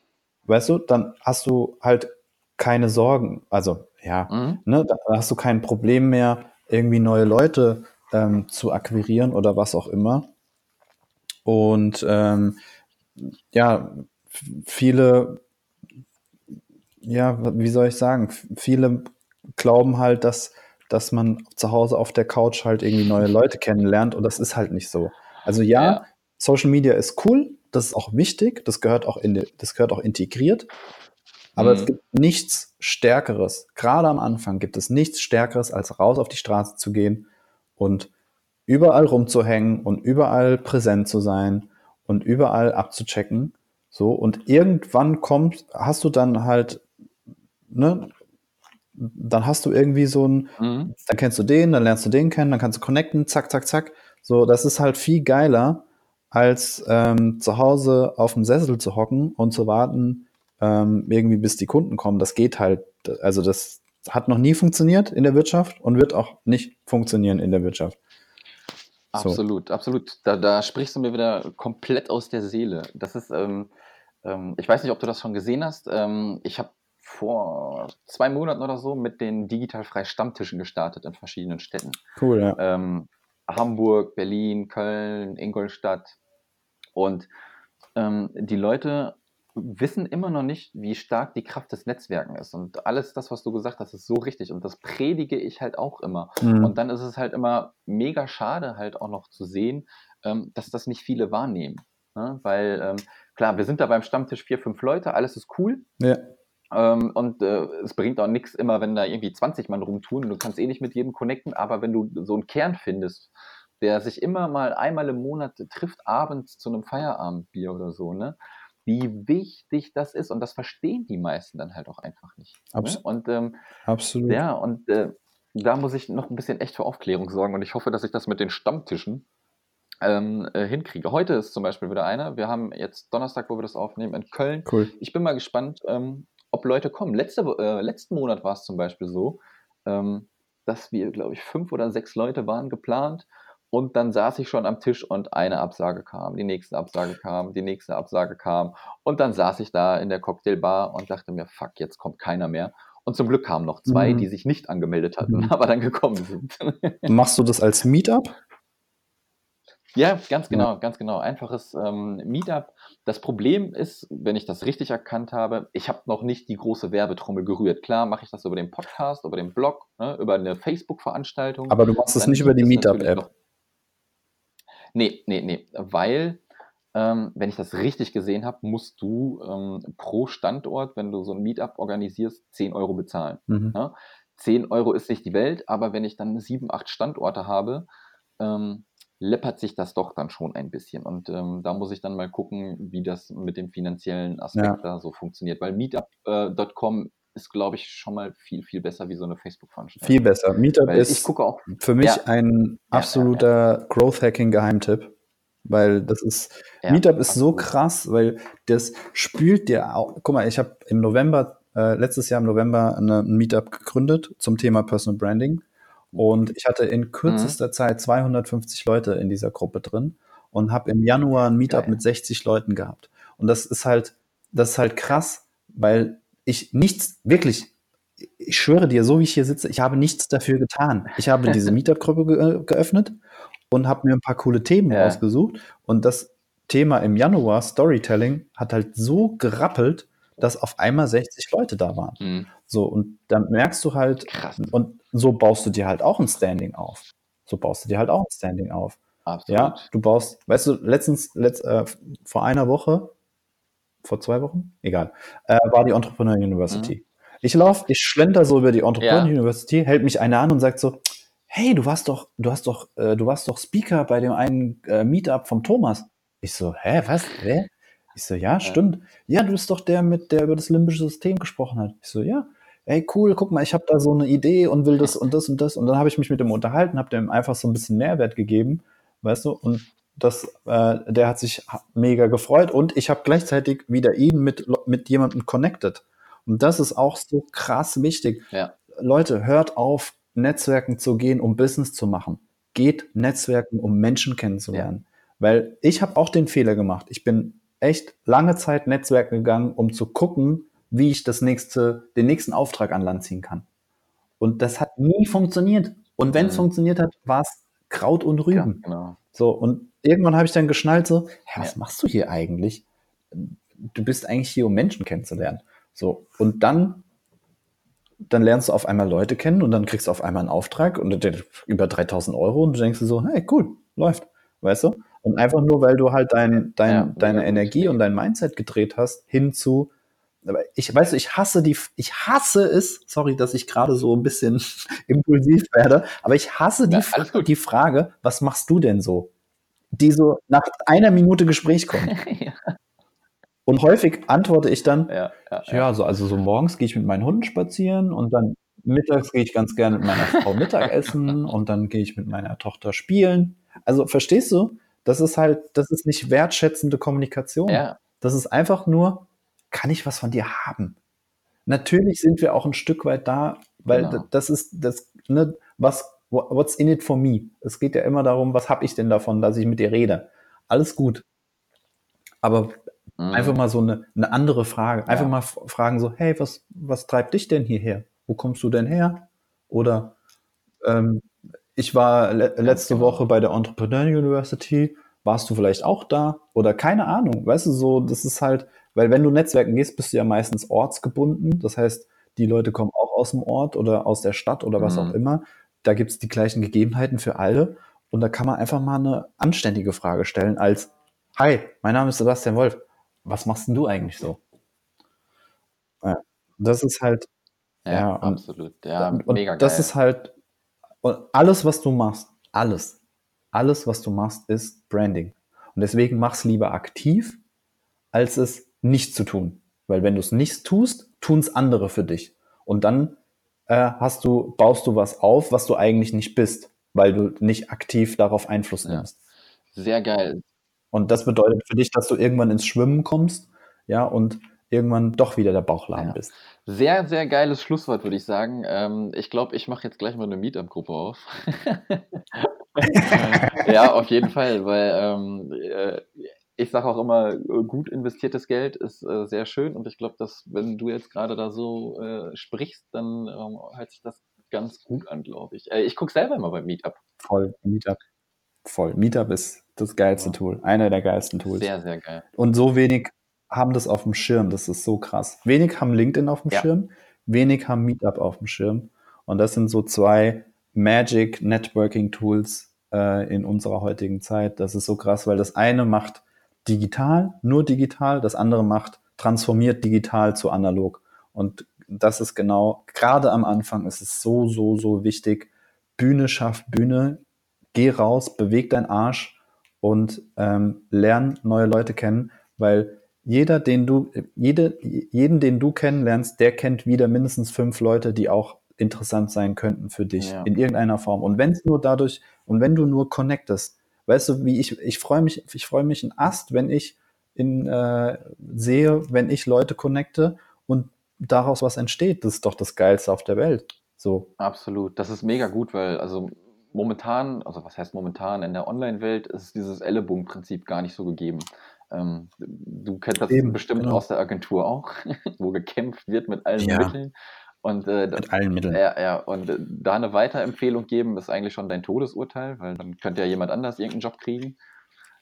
Weißt du, dann hast du halt keine Sorgen. Also, ja, Mhm. ne, da hast du kein Problem mehr, irgendwie neue Leute ähm, zu akquirieren oder was auch immer. Und ähm, ja, viele, ja, wie soll ich sagen, viele glauben halt, dass, dass man zu Hause auf der Couch halt irgendwie neue Leute kennenlernt und das ist halt nicht so. Also ja, Ja. Social Media ist cool, das ist auch wichtig, das gehört auch in, das gehört auch integriert. Aber Mhm. es gibt nichts Stärkeres. Gerade am Anfang gibt es nichts Stärkeres, als raus auf die Straße zu gehen und überall rumzuhängen und überall präsent zu sein und überall abzuchecken. So, und irgendwann kommt, hast du dann halt, ne, dann hast du irgendwie so ein, Mhm. dann kennst du den, dann lernst du den kennen, dann kannst du connecten, zack, zack, zack. So, das ist halt viel geiler, als ähm, zu Hause auf dem Sessel zu hocken und zu warten, ähm, irgendwie bis die Kunden kommen. Das geht halt, also das, hat noch nie funktioniert in der Wirtschaft und wird auch nicht funktionieren in der Wirtschaft. So. Absolut, absolut. Da, da sprichst du mir wieder komplett aus der Seele. Das ist, ähm, ähm, ich weiß nicht, ob du das schon gesehen hast. Ähm, ich habe vor zwei Monaten oder so mit den digitalfrei Stammtischen gestartet in verschiedenen Städten. Cool, ja. Ähm, Hamburg, Berlin, Köln, Ingolstadt. Und ähm, die Leute wissen immer noch nicht, wie stark die Kraft des Netzwerken ist. Und alles das, was du gesagt hast, ist so richtig. Und das predige ich halt auch immer. Mhm. Und dann ist es halt immer mega schade, halt auch noch zu sehen, ähm, dass das nicht viele wahrnehmen. Ne? Weil, ähm, klar, wir sind da beim Stammtisch vier, fünf Leute, alles ist cool. Ja. Ähm, und äh, es bringt auch nichts immer, wenn da irgendwie 20 Mann rumtun. Du kannst eh nicht mit jedem connecten, aber wenn du so einen Kern findest, der sich immer mal einmal im Monat trifft, abends zu einem Feierabendbier oder so, ne? wie wichtig das ist. Und das verstehen die meisten dann halt auch einfach nicht. Ne? Abs ne? Und ähm, absolut. Ja, und äh, da muss ich noch ein bisschen echt für Aufklärung sorgen. Und ich hoffe, dass ich das mit den Stammtischen ähm, äh, hinkriege. Heute ist zum Beispiel wieder einer. Wir haben jetzt Donnerstag, wo wir das aufnehmen, in Köln. Cool. Ich bin mal gespannt, ähm, ob Leute kommen. Letzte, äh, letzten Monat war es zum Beispiel so, ähm, dass wir, glaube ich, fünf oder sechs Leute waren geplant. Und dann saß ich schon am Tisch und eine Absage kam, die nächste Absage kam, die nächste Absage kam. Und dann saß ich da in der Cocktailbar und dachte mir, fuck, jetzt kommt keiner mehr. Und zum Glück kamen noch zwei, mhm. die sich nicht angemeldet hatten, mhm. [LAUGHS] aber dann gekommen sind. Machst du das als Meetup? Ja, ganz genau, ganz genau. Einfaches ähm, Meetup. Das Problem ist, wenn ich das richtig erkannt habe, ich habe noch nicht die große Werbetrommel gerührt. Klar mache ich das über den Podcast, über den Blog, ne, über eine Facebook-Veranstaltung. Aber du machst es nicht über die Meetup-App. Nee, nee, nee, weil, ähm, wenn ich das richtig gesehen habe, musst du ähm, pro Standort, wenn du so ein Meetup organisierst, 10 Euro bezahlen. Mhm. Ja? 10 Euro ist nicht die Welt, aber wenn ich dann sieben, acht Standorte habe, ähm, läppert sich das doch dann schon ein bisschen. Und ähm, da muss ich dann mal gucken, wie das mit dem finanziellen Aspekt ja. da so funktioniert. Weil Meetup.com äh, ist, glaube ich, schon mal viel, viel besser wie so eine Facebook-Veranstaltung. Viel besser. Meetup weil ist auch, für mich ja. ein absoluter ja, Growth-Hacking-Geheimtipp. Weil das ist, Meetup ist absolut. so krass, weil das spült dir auch. Guck mal, ich habe im November, äh, letztes Jahr im November eine, ein Meetup gegründet zum Thema Personal Branding. Und ich hatte in kürzester mhm. Zeit 250 Leute in dieser Gruppe drin und habe im Januar ein Meetup Geil. mit 60 Leuten gehabt. Und das ist halt, das ist halt krass, weil ich nichts, wirklich, ich schwöre dir, so wie ich hier sitze, ich habe nichts dafür getan. Ich habe diese [LAUGHS] Meetup-Gruppe ge geöffnet und habe mir ein paar coole Themen ja. rausgesucht. Und das Thema im Januar, Storytelling, hat halt so gerappelt, dass auf einmal 60 Leute da waren. Mhm. So, und dann merkst du halt, Krass. und so baust du dir halt auch ein Standing auf. So baust du dir halt auch ein Standing auf. Absolut. Ja, du baust, weißt du, letztens, letzt, äh, vor einer Woche, vor zwei Wochen, egal, äh, war die Entrepreneur University. Mhm. Ich laufe, ich schlender so über die Entrepreneur ja. University, hält mich einer an und sagt so, hey, du warst doch, du hast doch, äh, du warst doch Speaker bei dem einen äh, Meetup vom Thomas. Ich so, hä, was, wer? Ich so, ja, stimmt. Ja, du bist doch der mit, der über das limbische System gesprochen hat. Ich so, ja ey cool, guck mal, ich habe da so eine Idee und will das und das und das. Und dann habe ich mich mit dem unterhalten, habe dem einfach so ein bisschen Mehrwert gegeben, weißt du, und das, äh, der hat sich mega gefreut und ich habe gleichzeitig wieder ihn mit, mit jemandem connected. Und das ist auch so krass wichtig. Ja. Leute, hört auf, Netzwerken zu gehen, um Business zu machen. Geht Netzwerken, um Menschen kennenzulernen. Ja. Weil ich habe auch den Fehler gemacht. Ich bin echt lange Zeit Netzwerken gegangen, um zu gucken, wie ich das nächste, den nächsten Auftrag an Land ziehen kann. Und das hat nie funktioniert. Und wenn es mhm. funktioniert hat, war es Kraut und Rüben. Ja, genau. So, und irgendwann habe ich dann geschnallt, so, hä, was ja. machst du hier eigentlich? Du bist eigentlich hier, um Menschen kennenzulernen. So, und dann, dann lernst du auf einmal Leute kennen und dann kriegst du auf einmal einen Auftrag und über 3000 Euro und du denkst dir so, hey, cool, läuft, weißt du? Und einfach nur, weil du halt dein, dein, ja, deine Energie und dein Mindset gedreht hast, hin zu, aber ich weiß, ich hasse die, ich hasse es, sorry, dass ich gerade so ein bisschen [LAUGHS] impulsiv werde, aber ich hasse die, ja, die Frage, was machst du denn so? Die so nach einer Minute Gespräch kommt. [LAUGHS] ja. Und häufig antworte ich dann, ja, ja, ja, so, also so morgens gehe ich mit meinen Hunden spazieren und dann mittags gehe ich ganz gerne mit meiner Frau Mittagessen [LAUGHS] und dann gehe ich mit meiner Tochter spielen. Also verstehst du? Das ist halt, das ist nicht wertschätzende Kommunikation. Ja. Das ist einfach nur, kann ich was von dir haben? Natürlich sind wir auch ein Stück weit da, weil Genau. das ist das, ne, was, wha- what's in it for me? Es geht ja immer darum, was habe ich denn davon, dass ich mit dir rede? Alles gut. Aber Mhm. einfach mal so eine, eine andere Frage. Einfach Ja. mal fragen so, hey, was, was treibt dich denn hierher? Wo kommst du denn her? Oder ähm, ich war le letzte genau. Woche bei der Entrepreneur University. Warst du vielleicht auch da? Oder keine Ahnung. Weißt du, so, das ist halt, weil wenn du Netzwerken gehst, bist du ja meistens ortsgebunden. Das heißt, die Leute kommen auch aus dem Ort oder aus der Stadt oder was Mhm. auch immer. Da gibt es die gleichen Gegebenheiten für alle. Und da kann man einfach mal eine anständige Frage stellen als, Hi, mein Name ist Sebastian Wolf. Was machst denn du eigentlich so? Ja, das ist halt, Ja, ja, absolut. Ja, und mega geil. das ist halt, und alles, was du machst, alles, alles, was du machst, ist Branding. Und deswegen mach's lieber aktiv, als es nicht zu tun. Weil wenn du es nicht tust, tun's andere für dich. Und dann äh, hast du, baust du was auf, was du eigentlich nicht bist, weil du nicht aktiv darauf Einfluss Ja. nimmst. Sehr geil. Und das bedeutet für dich, dass du irgendwann ins Schwimmen kommst, ja, und irgendwann doch wieder der Bauchladen Ja. bist. Sehr, sehr geiles Schlusswort, würde ich sagen. Ähm, ich glaube, ich mache jetzt gleich mal eine Meetup-Gruppe auf. [LAUGHS] ja, auf jeden Fall, weil ähm, äh, ich sage auch immer, äh, gut investiertes Geld ist äh, sehr schön und ich glaube, dass wenn du jetzt gerade da so äh, sprichst, dann ähm, hört sich das ganz gut an, glaube ich. Äh, ich gucke selber immer beim Meetup. Voll, Meetup. Voll. Meetup ist das geilste Ja. Tool. Einer der geilsten Tools. Sehr, sehr geil. Und so wenig haben das auf dem Schirm. Das ist so krass. Wenig haben LinkedIn auf dem Ja. Schirm, wenig haben Meetup auf dem Schirm. Und das sind so zwei Magic Networking Tools äh, in unserer heutigen Zeit. Das ist so krass, weil das eine macht digital, nur digital, das andere macht transformiert digital zu analog. Und das ist genau, gerade am Anfang ist es so, so, so wichtig. Bühne schafft Bühne. Geh raus, beweg deinen Arsch und ähm, lern neue Leute kennen, weil jeder, den du, jede, jeden, den du kennenlernst, der kennt wieder mindestens fünf Leute, die auch interessant sein könnten für dich Ja. in irgendeiner Form. Und wenn es nur dadurch, und wenn du nur connectest, weißt du, wie ich, ich freue mich, ich freue mich ein Ast, wenn ich in, äh, sehe, wenn ich Leute connecte und daraus was entsteht. Das ist doch das Geilste auf der Welt. So. Absolut. Das ist mega gut, weil also momentan, also was heißt momentan, in der Online-Welt ist dieses Ellenbogenprinzip gar nicht so gegeben. Ähm, du kennst das Eben, bestimmt genau. aus der Agentur auch, [LAUGHS] wo gekämpft wird mit allen Ja. Mitteln. Und, äh, das, Mit allen Mitteln. ja, ja, und äh, da eine Weiterempfehlung geben, ist eigentlich schon dein Todesurteil, weil dann könnte ja jemand anders irgendeinen Job kriegen.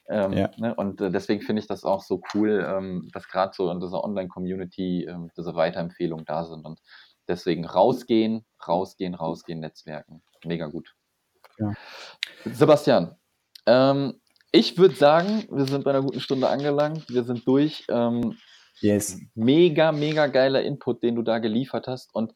Ähm, Ja. ne? Und äh, deswegen finde ich das auch so cool, ähm, dass gerade so in dieser Online-Community ähm, diese Weiterempfehlungen da sind. Und deswegen rausgehen, rausgehen, rausgehen, Netzwerken. Mega gut. Ja. Sebastian, ähm, ich würde sagen, wir sind bei einer guten Stunde angelangt. Wir sind durch. Ähm, Yes. mega, mega geiler Input, den du da geliefert hast. Und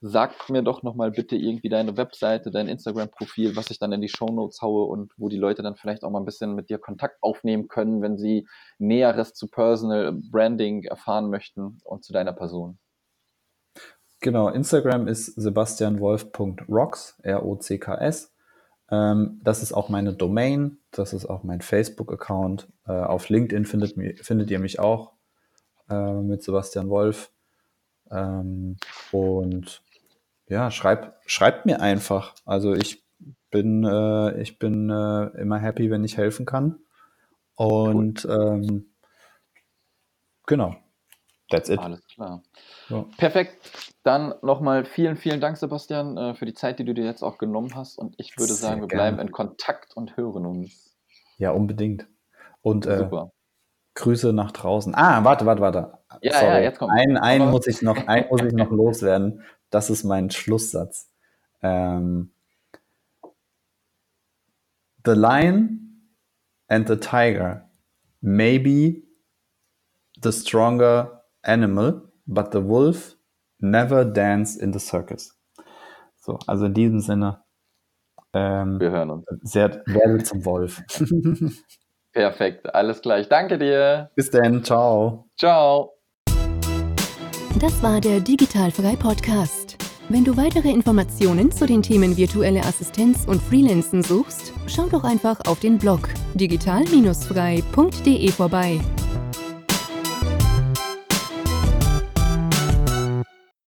sag mir doch nochmal bitte irgendwie deine Webseite, dein Instagram-Profil, was ich dann in die Shownotes haue und wo die Leute dann vielleicht auch mal ein bisschen mit dir Kontakt aufnehmen können, wenn sie Näheres zu Personal Branding erfahren möchten und zu deiner Person. Genau, Instagram ist sebastianwolf.rocks, R-O-C-K-S. Ähm, das ist auch meine Domain, das ist auch mein Facebook-Account. Äh, auf LinkedIn findet, mi- findet ihr mich auch äh, mit Sebastian Wolf. Ähm, und ja, schreib, schreibt mir einfach. Also ich bin, äh, ich bin äh, immer happy, wenn ich helfen kann. Und ähm, genau, that's it. Alles klar. Ja. Perfekt. Dann nochmal vielen, vielen Dank, Sebastian, äh, für die Zeit, die du dir jetzt auch genommen hast. Und ich würde Sehr sagen, wir gerne. bleiben in Kontakt und hören uns. Ja, unbedingt. Und äh. Grüße nach draußen. Ah, warte, warte, warte. Ja, ja, jetzt kommt- Einen, einen muss ich noch, einen muss ich noch loswerden. Das ist mein Schlusssatz. Ähm, the lion and the tiger may be the stronger animal, but the wolf never dance in the circus. So, also in diesem Sinne, ähm, Wir hören uns. sehr, werde zum Wolf. [LAUGHS] Perfekt. Alles gleich. Danke dir. Bis dann, ciao. Ciao. Das war der Digitalfrei Podcast. Wenn du weitere Informationen zu den Themen virtuelle Assistenz und Freelancen suchst, schau doch einfach auf den Blog digital-frei.de vorbei.